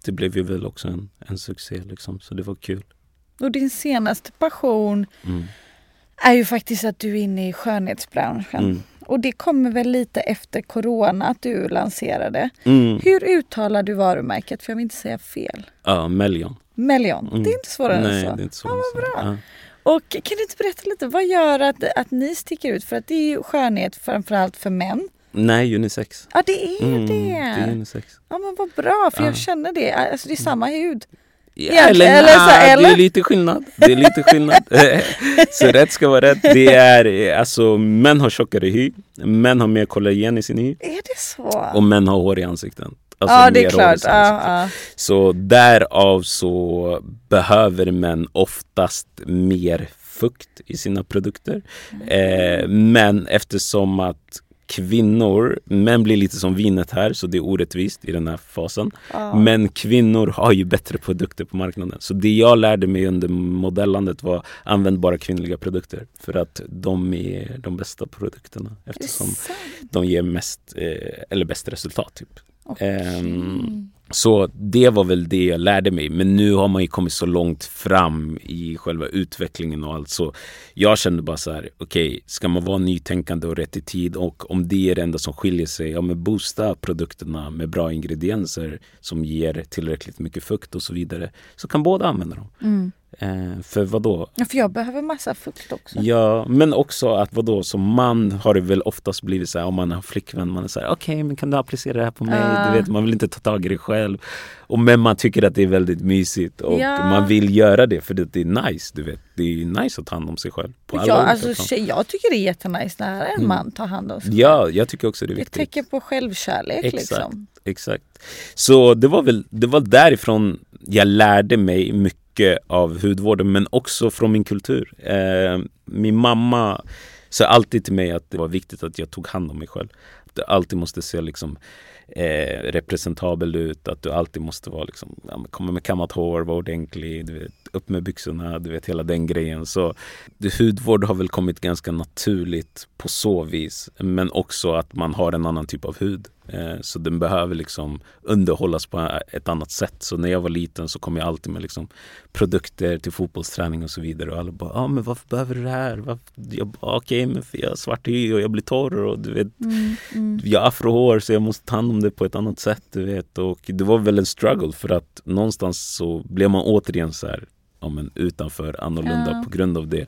det blev ju väl också en, en succé liksom, så det var kul. Och din senaste passion mm. är ju faktiskt att du är inne i skönhetsbranschen. Mm. Och det kommer väl lite efter corona att du lanserade. Mm. Hur uttalar du varumärket? För jag vill inte säga fel. Ja, Melion. Melion. Mm. Det är inte svårare Nej, än så. Det är inte svårare ja, vad bra. Ja. Och kan du inte berätta lite, vad gör att, att ni sticker ut? För att det är ju skönhet framförallt för män. Nej, unisex. Ja, det är mm, det. Det är unisex. Ja, men vad bra, för ja. jag känner det. Alltså, det är samma hud. Ja, eller, eller, så, eller, Det är lite skillnad. Det är lite skillnad. så rätt ska vara rätt. Det är, alltså, män har tjockare hy. Män har mer kollagen i sin hy. Är det så? Och män har hår i ansiktet. Alltså ja, det är klart. Ja, ja. Så därav så behöver män oftast mer fukt i sina produkter. Eh, men eftersom att kvinnor, män blir lite som vinet här så det är orättvist i den här fasen. Ja. Men kvinnor har ju bättre produkter på marknaden. Så det jag lärde mig under modellandet var använd bara kvinnliga produkter. För att de är de bästa produkterna eftersom de ger mest eh, eller bäst resultat. Typ. Okej. Ehm, så det var väl det jag lärde mig. Men nu har man ju kommit så långt fram i själva utvecklingen och allt. Så jag kände bara så här, okej, ska man vara nytänkande och rätt i tid och om det är det enda som skiljer sig, ja men boosta produkterna med bra ingredienser som ger tillräckligt mycket fukt och så vidare. Så kan båda använda dem. Mm. Eh, för vad då? Ja, för jag behöver massa fukt också. Ja, men också att vadå, som man har det väl oftast blivit så här om man har flickvän, man är så här okej men kan du applicera det här på mig? Ah. Du vet, man vill inte ta tag i det själv. Och men man tycker att det är väldigt mysigt och Ja. man vill göra det för det, det är nice, du vet. Det är nice att ta hand om sig själv. På alla Ja, alltså, tjej, jag tycker det är jättenice när en Mm. man tar hand om sig. Ja, jag tycker också det är Det viktigt. tecken på självkärlek. Exakt. Liksom. Exakt. Så det var väl det var därifrån jag lärde mig mycket av hudvården men också från min kultur. Eh, min mamma sa alltid till mig att det var viktigt att jag tog hand om mig själv. Att du alltid måste se liksom eh, representabel ut, att du alltid måste vara liksom, komma med kammat hår, vara ordentlig, du vet, upp med byxorna, du vet hela den grejen. Så hudvård har väl kommit ganska naturligt på så vis. Men också att man har en annan typ av hud. Eh, så den behöver liksom underhållas på ett annat sätt. Så när jag var liten så kom jag alltid med liksom produkter till fotbollsträning och så vidare. Och alla bara, ja ah, men varför behöver du det här? Varför? Jag bara, okej men för jag har svart hy och jag blir torr och du vet Mm, mm. jag har afrohår så jag måste ta hand om det på ett annat sätt. Du vet. Och det var väl en struggle för att någonstans så blev man återigen så här, ja, men utanför, annorlunda Ja. på grund av det.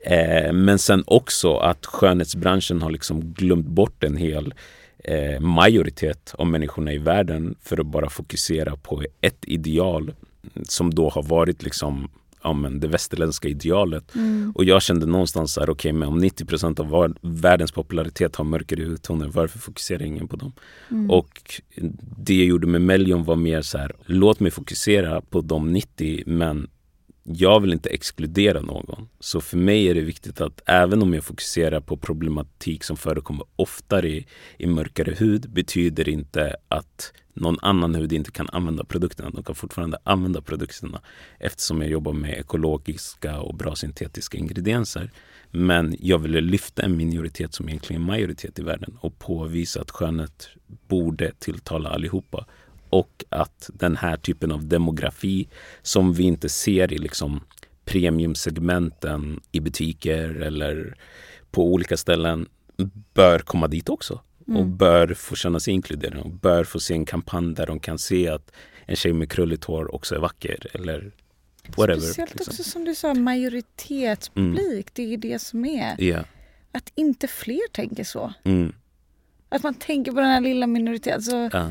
Eh, men sen också att skönhetsbranschen har liksom glömt bort en hel eh, majoritet av människorna i världen för att bara fokusera på ett ideal som då har varit liksom ja, men det västerländska idealet. Mm. Och jag kände någonstans här, okej men om 90% av var- världens popularitet har mörkare hudtoner, varför fokuserar ingen på dem? Mm. Och det jag gjorde med Melion var mer så här, låt mig fokusera på de 90 men jag vill inte exkludera någon. Så för mig är det viktigt att även om jag fokuserar på problematik som förekommer oftare i, i mörkare hud betyder inte att någon annan hud inte kan använda produkterna. De kan fortfarande använda produkterna eftersom jag jobbar med ekologiska och bra syntetiska ingredienser. Men jag ville lyfta en minoritet som egentligen är majoritet i världen och påvisa att skönhet borde tilltala allihopa och att den här typen av demografi som vi inte ser i liksom premiumsegmenten i butiker eller på olika ställen bör komma dit också och Mm. bör få känna sig inkluderade och bör få se en kampanj där de kan se att en tjej med krulligt hår också är vacker eller whatever. Speciellt liksom. också som du sa, majoritetspublik. Det är det som är. Ja. Att inte fler tänker så. Mm. Att man tänker på den här lilla minoriteten. Alltså, Ja.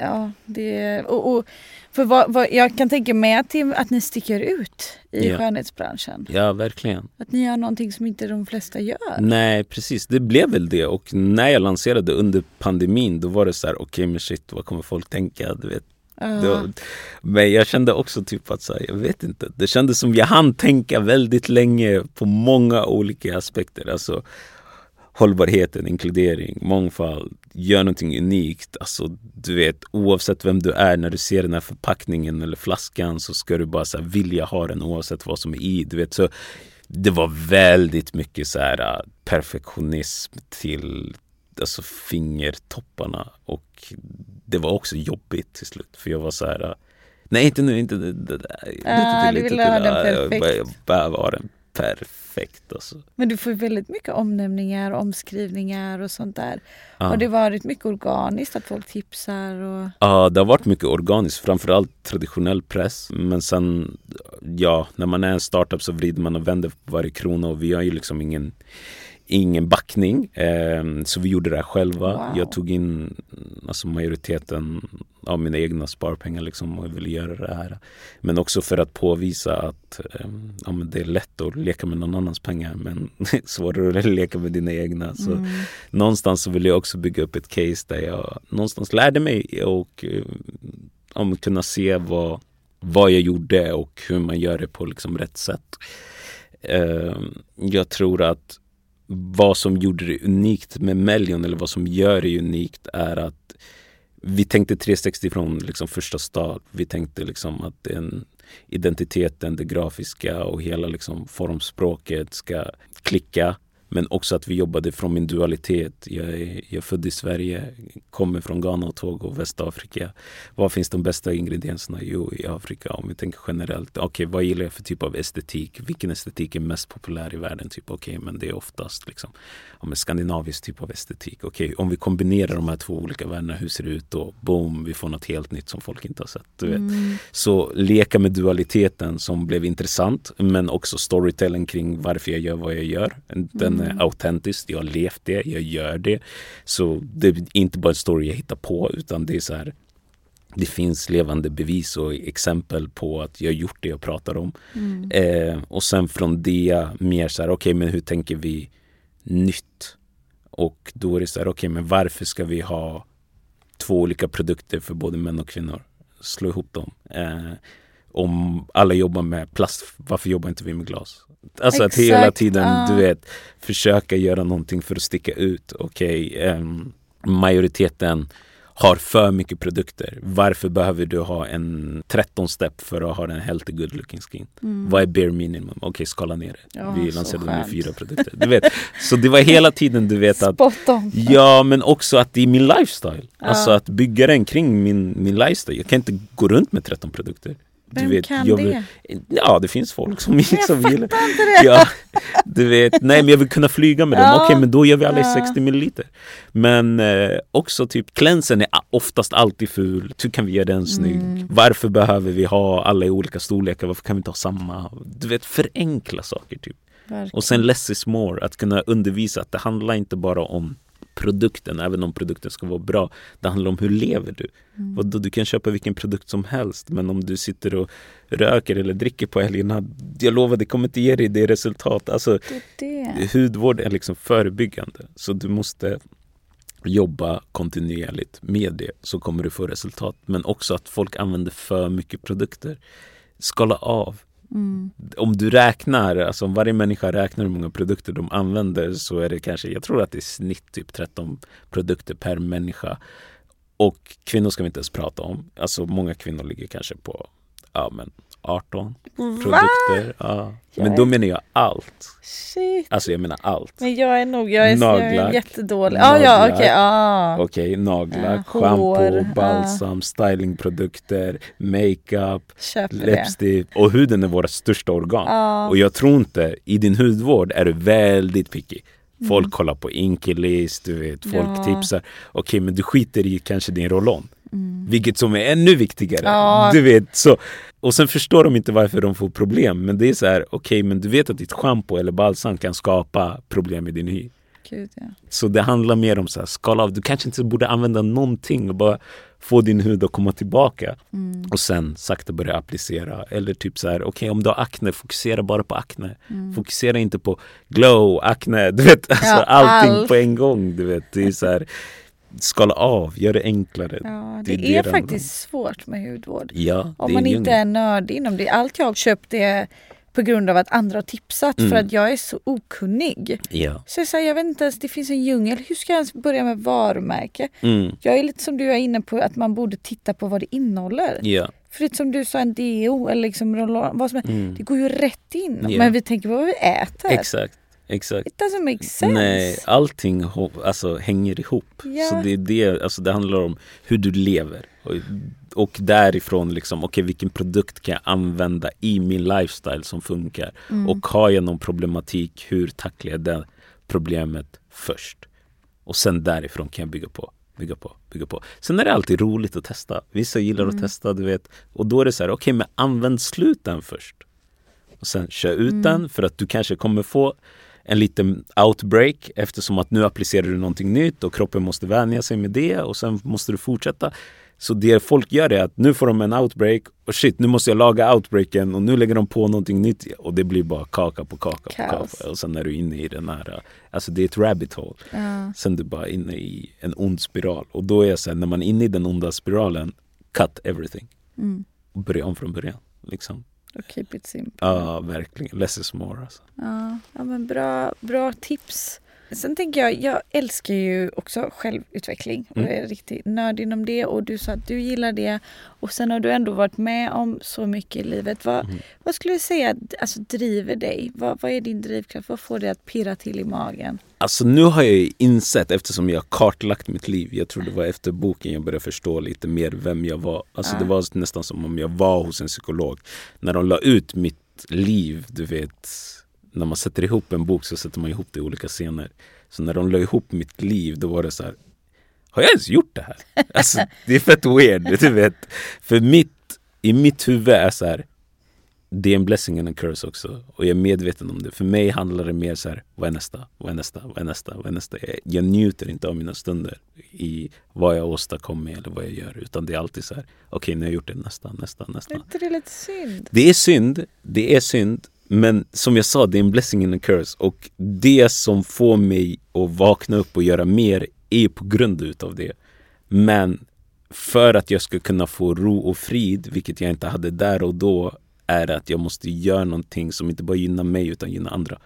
Ja, det, och, och, för vad, vad, jag kan tänka mig att, att ni sticker ut i Ja. skönhetsbranschen. ja, verkligen. Att ni gör någonting som inte de flesta gör. Nej, precis. Det blev väl det. Och när jag lanserade under pandemin, då var det så här, okej men shit, vad kommer folk tänka? Du vet, Ja. Då, men jag kände också typ att så här, jag vet inte. Det kändes som jag hann tänka väldigt länge på många olika aspekter. Alltså hållbarheten, inkludering, mångfald, gör någonting unikt. Alltså du vet oavsett vem du är när du ser den här förpackningen eller flaskan så ska du bara så här, vilja ha den oavsett vad som är i. Du vet så det var väldigt mycket så här äh, perfektionism till alltså fingertopparna och det var också jobbigt till slut för jag var så här äh, Nej inte nu, inte det, det, Ah, du ville ha den jag perfekt. bara- Jag behöver ha den perfekt alltså. Men du får väldigt mycket omnämningar, omskrivningar och sånt där. Ja. Har det varit mycket organiskt att folk tipsar? Och... Ja, det har varit mycket organiskt, framförallt traditionell press. Men sen, ja, när man är en startup så vrider man och vänder på varje krona och vi har ju liksom ingen, ingen backning. Eh, så vi gjorde det här själva. Wow. Jag tog in alltså majoriteten av mina egna sparpengar liksom och ville göra det här. Men också för att påvisa att um, ja, men det är lätt att leka med någon annans pengar men svårare att leka med dina egna. Så Mm. någonstans så ville jag också bygga upp ett case där jag någonstans lärde mig och uh, om kunna se vad, vad jag gjorde och hur man gör det på liksom rätt sätt. Uh, jag tror att vad som gjorde det unikt med Melion eller vad som gör det unikt är att vi tänkte 360 från liksom första start. Vi tänkte liksom att den identiteten, det grafiska och hela liksom formspråket ska klicka. Men också att vi jobbade från min dualitet. Jag är, jag är född i Sverige, kommer från Ghana och Togo och Västafrika. Var finns de bästa ingredienserna? Jo, i Afrika. Om vi tänker generellt. Okej, okay, vad gillar jag för typ av estetik? Vilken estetik är mest populär i världen? Typ, Okej, okay, men det är oftast liksom, ja, men skandinavisk typ av estetik. Okej, okay, om vi kombinerar de här två olika världarna, hur ser det ut då? Boom, vi får något helt nytt som folk inte har sett. Du vet. Mm. Så leka med dualiteten som blev intressant, men också storytelling kring varför jag gör vad jag gör. Den är autentisk, jag har levt det, jag gör det. Så det är inte bara en story jag hittar på, utan det är så här det finns levande bevis och exempel på att jag gjort det jag pratar om. Mm. Eh, och sen från det mer så här, okej okay, men hur tänker vi nytt? Och då är det så här, okej okay, men varför ska vi ha två olika produkter för både män och kvinnor? Slå ihop dem. Eh, om alla jobbar med plast, varför jobbar inte vi med glas? Alltså Exakt, att hela tiden, ah. du vet, försöka göra någonting för att sticka ut. Okej, okay, eh, majoriteten har för mycket produkter. Varför behöver du ha en 13 step för att ha en healthy good looking skin? Mm. Vad är bare minimum? Okej, okay, skala ner det. Ja, Vi lanserade med fyra produkter. Du vet. Så det var hela tiden du vet att Spot on. Ja, men också att det är min lifestyle. Ja. Alltså att bygga den kring min, min lifestyle. Jag kan inte gå runt med 13 produkter. Du Vem vet, kan jag det? vill- Ja, det finns folk som Jag liksom fattar gillar inte det. Ja, du vet, nej men jag vill kunna flyga med dem. Ja. Okej, men då gör vi alla Ja. 60 milliliter. Men eh, också typ cleansen är oftast alltid ful. Hur kan vi göra den snygg? Mm. Varför behöver vi ha alla i olika storlekar? Varför kan vi inte ha samma? Du vet, förenkla saker typ. Verkligen. Och sen less is more. Att kunna undervisa att det handlar inte bara om produkten, även om produkten ska vara bra. Det handlar om hur lever du? Mm. Du kan köpa vilken produkt som helst men om du sitter och röker eller dricker på helgerna, jag lovar det kommer inte ge dig det resultat. Alltså, Det är det. hudvård är liksom förebyggande så du måste jobba kontinuerligt med det så kommer du få resultat. Men också att folk använder för mycket produkter. Skala av. Mm. Om du räknar, alltså om varje människa räknar hur många produkter de använder så är det kanske, jag tror att det är snitt typ 13 produkter per människa. Och kvinnor ska vi inte ens prata om. Alltså många kvinnor ligger kanske på ja, men 18 produkter. Ja. Men då menar jag allt. Shit. Alltså jag menar allt. Men jag är nog, jag är, jag är Nagellack. jättedålig. Ja, ja, okej. nagellack, Ja, hår, schampo, ja. balsam, stylingprodukter, makeup, läppstift. Och huden är våra största organ. Ja. Och jag tror inte, i din hudvård är du väldigt picky. Folk Mm. kollar på Inkilist, du vet, folk Ja. tipsar. Okej, men du skiter i kanske din roll-on. Mm. Vilket som är ännu viktigare. Ja. Du vet, så. Och sen förstår de inte varför de får problem. Men det är så här, okej, men du vet att ditt schampo eller balsam kan skapa problem i din hy. Gud, ja. Så det handlar mer om så här, skala av. Du kanske inte borde använda någonting och bara få din hud att komma tillbaka. Mm. Och sen sakta börja applicera. Eller typ så här, okej om du har akne, fokusera bara på akne. Mm. Fokusera inte på glow, akne, du vet alltså Ja, allting allt. på en gång. Du vet, det är så här, skala av, gör det enklare. Ja, Det det, är det är faktiskt svårt med hudvård. Ja, Om man inte är nördig inom det. Allt jag har köpt är på grund av att andra har tipsat Mm. för att jag är så okunnig. Ja. Så jag, säger, jag vet inte ens, det finns en djungel. Hur ska jag ens börja med varumärke? Mm. Jag är lite som du är inne på att man borde titta på vad det innehåller. Ja. För det som du sa, en deo eller liksom vad som är, Mm. det går ju rätt in. Ja. Men vi tänker på vad vi äter. Exakt. Exakt. It doesn't make sense. Nej, allting alltså, hänger ihop. Ja. Så det, är det, alltså, det handlar om hur du lever. Och, och därifrån, liksom, okej vilken produkt kan jag använda i min lifestyle som funkar? Mm. Och har jag någon problematik, hur tacklar jag det problemet först? Och sen därifrån kan jag bygga på. Bygga på, bygga på. Sen är det alltid roligt att testa. Vissa gillar Mm. att testa, du vet. Och då är det så här, okej men använd sluten först. Och sen kör ut Mm. den för att du kanske kommer få en liten outbreak eftersom att nu applicerar du någonting nytt och kroppen måste vänja sig med det och sen måste du fortsätta. Så det folk gör är att nu får de en outbreak och shit nu måste jag laga outbreaken och nu lägger de på någonting nytt och det blir bara kaka på kaka på Kaos. kaka. Och sen är du inne i den här, alltså det är ett rabbit hole. Ja. Sen du bara inne i en ond spiral. Och då är jag såhär, när man är inne i den onda spiralen, cut everything. Mm. Och börja om från början. Liksom. Och keep it simple. Ja, verkligen. Less is more alltså. Ja, ja men bra, bra tips. Sen tänker jag, jag älskar ju också självutveckling Mm. är riktigt nörd inom det och du sa att du gillar det och sen har du ändå varit med om så mycket i livet. Vad, Mm. vad skulle du säga alltså, driver dig? Vad, vad är din drivkraft? Vad får dig att pirra till i magen? Alltså nu har jag ju insett eftersom jag har kartlagt mitt liv. Jag tror det var efter boken jag började förstå lite mer vem jag var. Alltså det var nästan som om jag var hos en psykolog. När de la ut mitt liv, du vet. När man sätter ihop en bok så sätter man ihop det i olika scener. Så när de la ihop mitt liv då var det så här. Har jag ens gjort det här? Alltså det är fett weird, du vet. För mitt, i mitt huvud är så här. Det är en blessing and a curse också. Och jag är medveten om det. För mig handlar det mer så här, vad är nästa? Vad är nästa? Vad är nästa? Vad är nästa? Jag, jag njuter inte av mina stunder i vad jag åstadkommer eller vad jag gör. Utan det är alltid så här, okej nu har jag gjort det, nästa, nästa, nästa. Är inte det lite synd? Det är synd, det är synd. Men som jag sa, det är en blessing and a curse. Och det som får mig att vakna upp och göra mer är på grund utav det. Men för att jag ska kunna få ro och frid, vilket jag inte hade där och då, är att jag måste göra någonting som inte bara gynnar mig utan gynnar andra.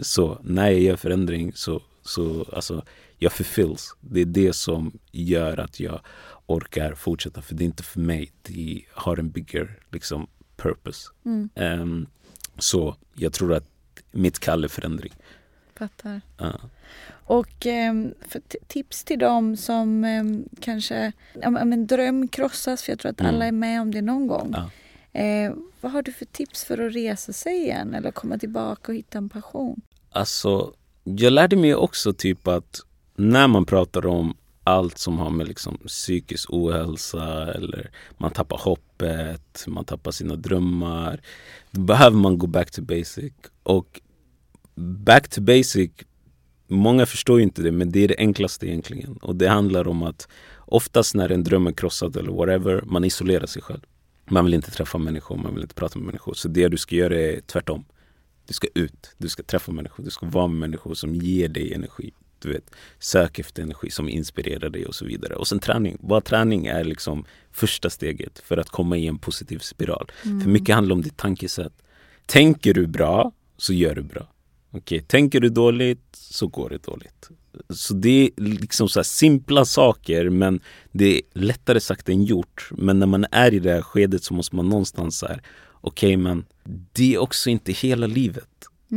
Så när jag gör förändring så, så alltså, jag fulfills. Det är det som gör att jag orkar fortsätta. För det är inte för mig. Det har en bigger liksom, purpose. Mm, Ehm, så jag tror att mitt kall är förändring. fattar. Ja. Och t- tips till dem som ehm, kanske, men en dröm krossas, för jag tror att Mm. alla är med om det någon gång. Ja. Eh, vad har du för tips för att resa sig igen eller komma tillbaka och hitta en passion? Alltså, jag lärde mig också typ att när man pratar om allt som har med liksom psykisk ohälsa eller man tappar hoppet, man tappar sina drömmar. Då behöver man gå back to basic. Och back to basic, många förstår ju inte det men det är det enklaste egentligen. Och det handlar om att oftast när en dröm är krossad eller whatever, man isolerar sig själv. Man vill inte träffa människor, man vill inte prata med människor. Så det du ska göra är tvärtom. Du ska ut, du ska träffa människor, du ska vara med människor som ger dig energi. Du vet, sök efter energi som inspirerar dig och så vidare. Och sen träning. Bara träning är liksom första steget för att komma i en positiv spiral. För mycket handlar om ditt tankesätt. Tänker du bra så gör du bra. Okej, tänker du dåligt så går det dåligt. Så det är liksom så simpla saker men det är lättare sagt än gjort. Men när man är i det här skedet så måste man någonstans så här, okej men det är också inte hela livet.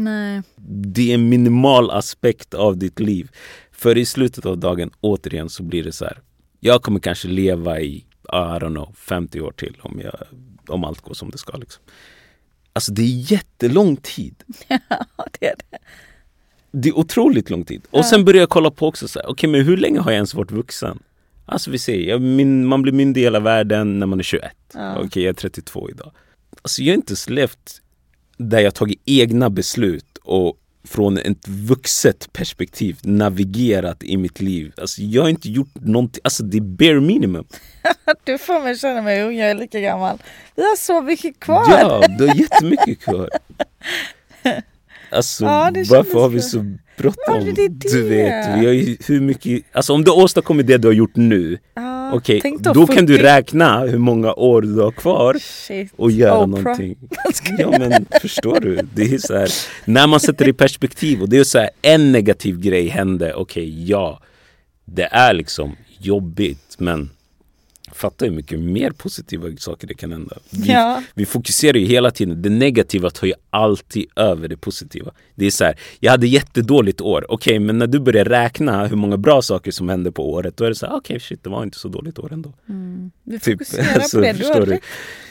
Nej. Det är en minimal aspekt av ditt liv. För i slutet av dagen, återigen, så blir det så här. Jag kommer kanske leva i, I don't know, 50 år till om, jag, om allt går som det ska. Liksom. Alltså det är jättelång tid. Ja, det är det. Det är otroligt lång tid. Och sen börjar jag kolla på också så här, okej men hur länge har jag ens varit vuxen? Alltså vi ser, jag, min, man blir myndig i hela världen när man är 21. Ja. Okej, jag är 32 idag. Alltså jag har inte ens levt där jag tagit egna beslut och från ett vuxet perspektiv navigerat i mitt liv. Alltså jag har inte gjort någonting, alltså det är bare minimum. Du får mig känna mig ung, jag är lika gammal. Vi har så mycket kvar. Ja, du har jättemycket kvar. Alltså Ja, varför har vi så. Bråttom? Det det. Du vet, vi har ju hur mycket, alltså om du har åstadkommit det du har gjort nu, Ja, okej, tänk då, kan du 40. räkna hur många år du har kvar Shit. och göra Oprah. någonting. Ja men förstår du? Det är så här, när man sätter det i perspektiv och det är så här, en negativ grej hände, okej ja, det är liksom jobbigt men fatta hur mycket mer positiva saker det kan hända. Vi, Ja. vi fokuserar ju hela tiden, det negativa tar ju alltid över det positiva. Det är så här, jag hade jättedåligt år, okej men när du börjar räkna hur många bra saker som hände på året, då är det så här, okej shit det var inte så dåligt år ändå. Vi Typ, fokuserar alltså, på det. Du förstår du? rätt.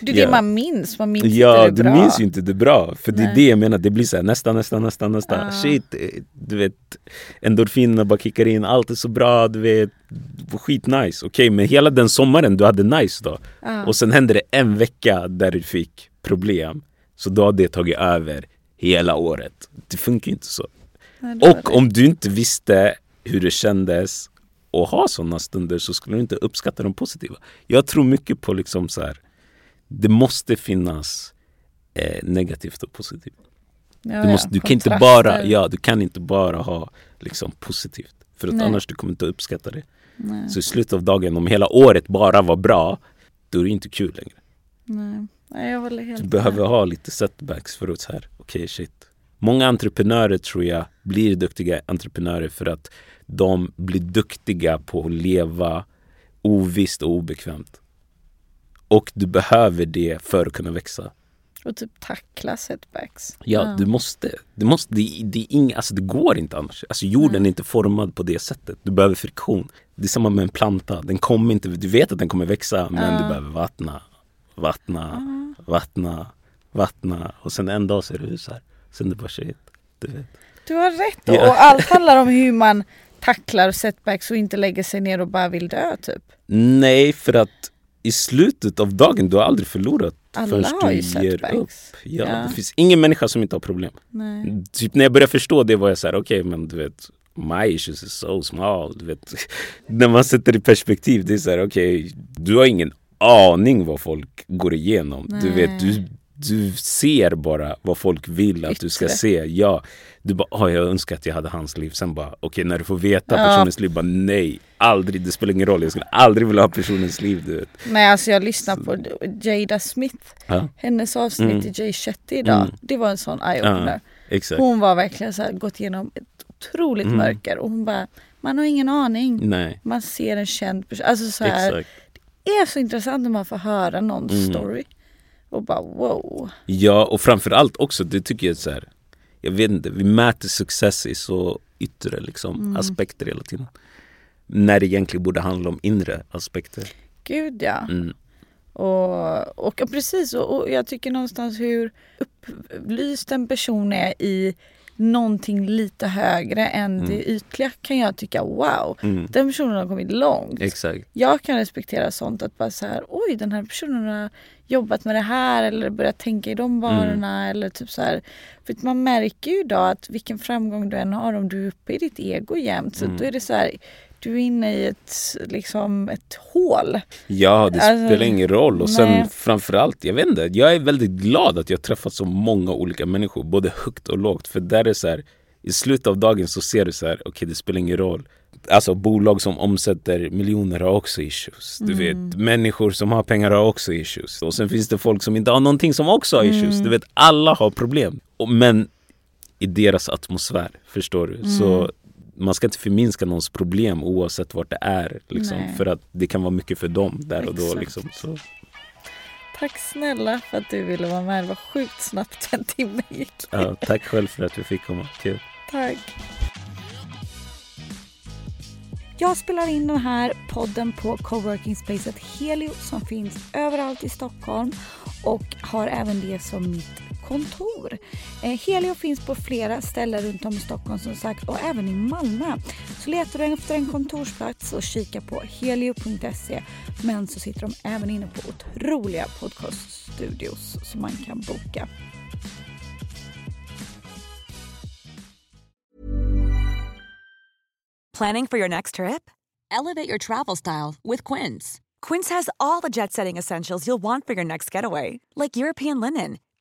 Det det Ja. man minns, man minns Ja, inte du det bra. minns ju inte det bra. För det är Nej. det jag menar, det blir så här nästa, nästa, nästa, nästa. Ah. Shit, eh, du vet. Endorfinerna bara kickar in, allt är så bra, du vet. Skitnice. Okej, men hela den sommaren du hade nice då. Ja. Och sen hände det en vecka där du fick problem. Så då har det tagit över hela året. Det funkar inte så. Nej, Och om du inte visste hur det kändes och ha sådana stunder så skulle du inte uppskatta de positiva. Jag tror mycket på liksom så här, det måste finnas eh, negativt och positivt. Ja, Du, måste, ja, du, kan inte bara, ja, du kan inte bara ha liksom, positivt. För att Nej. annars du kommer inte uppskatta det. Nej, Så i slutet av dagen, om hela året bara var bra, då är det inte kul längre. nej. nej, jag håller helt Du med. behöver ha lite setbacks för att så här, okej shit. Många entreprenörer tror jag blir duktiga entreprenörer för att de blir duktiga på att leva ovisst och obekvämt. Och du behöver det för att kunna växa. Och typ tackla setbacks. Ja, du måste. Du måste det, det, är ing, alltså det går inte annars. Alltså jorden är inte formad på det sättet. Du behöver friktion. Det är samma med en planta. Den kommer inte, du vet att den kommer växa men du behöver vattna, vattna, vattna, vattna. Och sen en dag ser du så här. Sen det bara shit. Du vet. Du har rätt Ja. och allt handlar om hur man tacklar setbacks och inte lägger sig ner och bara vill dö typ. Nej, för att i slutet av dagen, du har aldrig förlorat Alla förrän har du ger upp. Ja, Ja. Det finns ingen människa som inte har problem. Nej. Typ när jag började förstå det var jag så här, okej men du vet My issues is so small. Du vet. när man sätter det i perspektiv, det är så här, okej du har ingen aning vad folk går igenom. Du Nej. vet, du, du ser bara vad folk vill att du ska se. Ja, du bara, oh, jag önskar att jag hade hans liv. Sen bara, okej när du får veta Ja. personens liv, bara nej, aldrig, det spelar ingen roll. Jag skulle aldrig vilja ha personens liv. Du vet. Nej alltså jag lyssnar på Jada Smith. Ja, Hennes avsnitt Mm. i Jay Shetty idag. Mm. Det var en sån eye-opener. exakt. Hon var verkligen så här, gått igenom ett otroligt Mm. mörker och hon bara, man har ingen aning. Nej, Man ser en känd person. Alltså så här, exakt. det är så intressant när man får höra någon Mm. story. Och bara wow. Ja, och framförallt också, det tycker jag är så här, jag vet inte, vi mäter success i så yttre liksom, Mm. aspekter hela tiden. När det egentligen borde handla om inre aspekter. Gud ja. Mm. Och, och ja, precis, och, och jag tycker någonstans hur upplyst en person är i någonting lite högre än det ytliga kan jag tycka wow, Mm. den personen har kommit långt. Exakt. Jag kan respektera sånt att bara så här, oj den här personen har jobbat med det här eller börjat tänka i de banorna eller typ så här. För att man märker ju idag att vilken framgång du än har om du är uppe i ditt ego jämt så Mm. då är det så här, du är inne i ett, liksom ett hål. Ja, det Alltså, spelar ingen roll. Och sen nej. framförallt, jag vet inte, jag är väldigt glad att jag träffat så många olika människor, både högt och lågt. För där är så här, i slutet av dagen så ser du så här, okej det spelar ingen roll. Alltså bolag som omsätter miljoner har också issues. Du vet, människor som har pengar har också issues. Och sen finns det folk som inte har någonting som också har issues. Du vet, alla har problem. Men i deras atmosfär, förstår du? Så man ska inte förminska någons problem oavsett vart det är. Liksom, Nej. för att det kan vara mycket för dem där och då. Liksom. Så, Tack snälla för att du ville vara med. Det var sjukt snabbt en timme gick. ja, tack själv för att vi fick komma. Kul. Tack. Jag spelar in den här podden på coworking spacet Helio som finns överallt i Stockholm och har även det som mitt kontor. Eh, helio finns på flera ställen runt om i Stockholm som sagt och även i Malmö. Så letar du efter en kontorsplats och kika på helio.se men så sitter de även inne på otroliga podcaststudios som man kan boka. Planning for your next trip? Elevate your travel style with Quince. Quince has all the jet setting essentials you'll want for your next getaway, like European linen,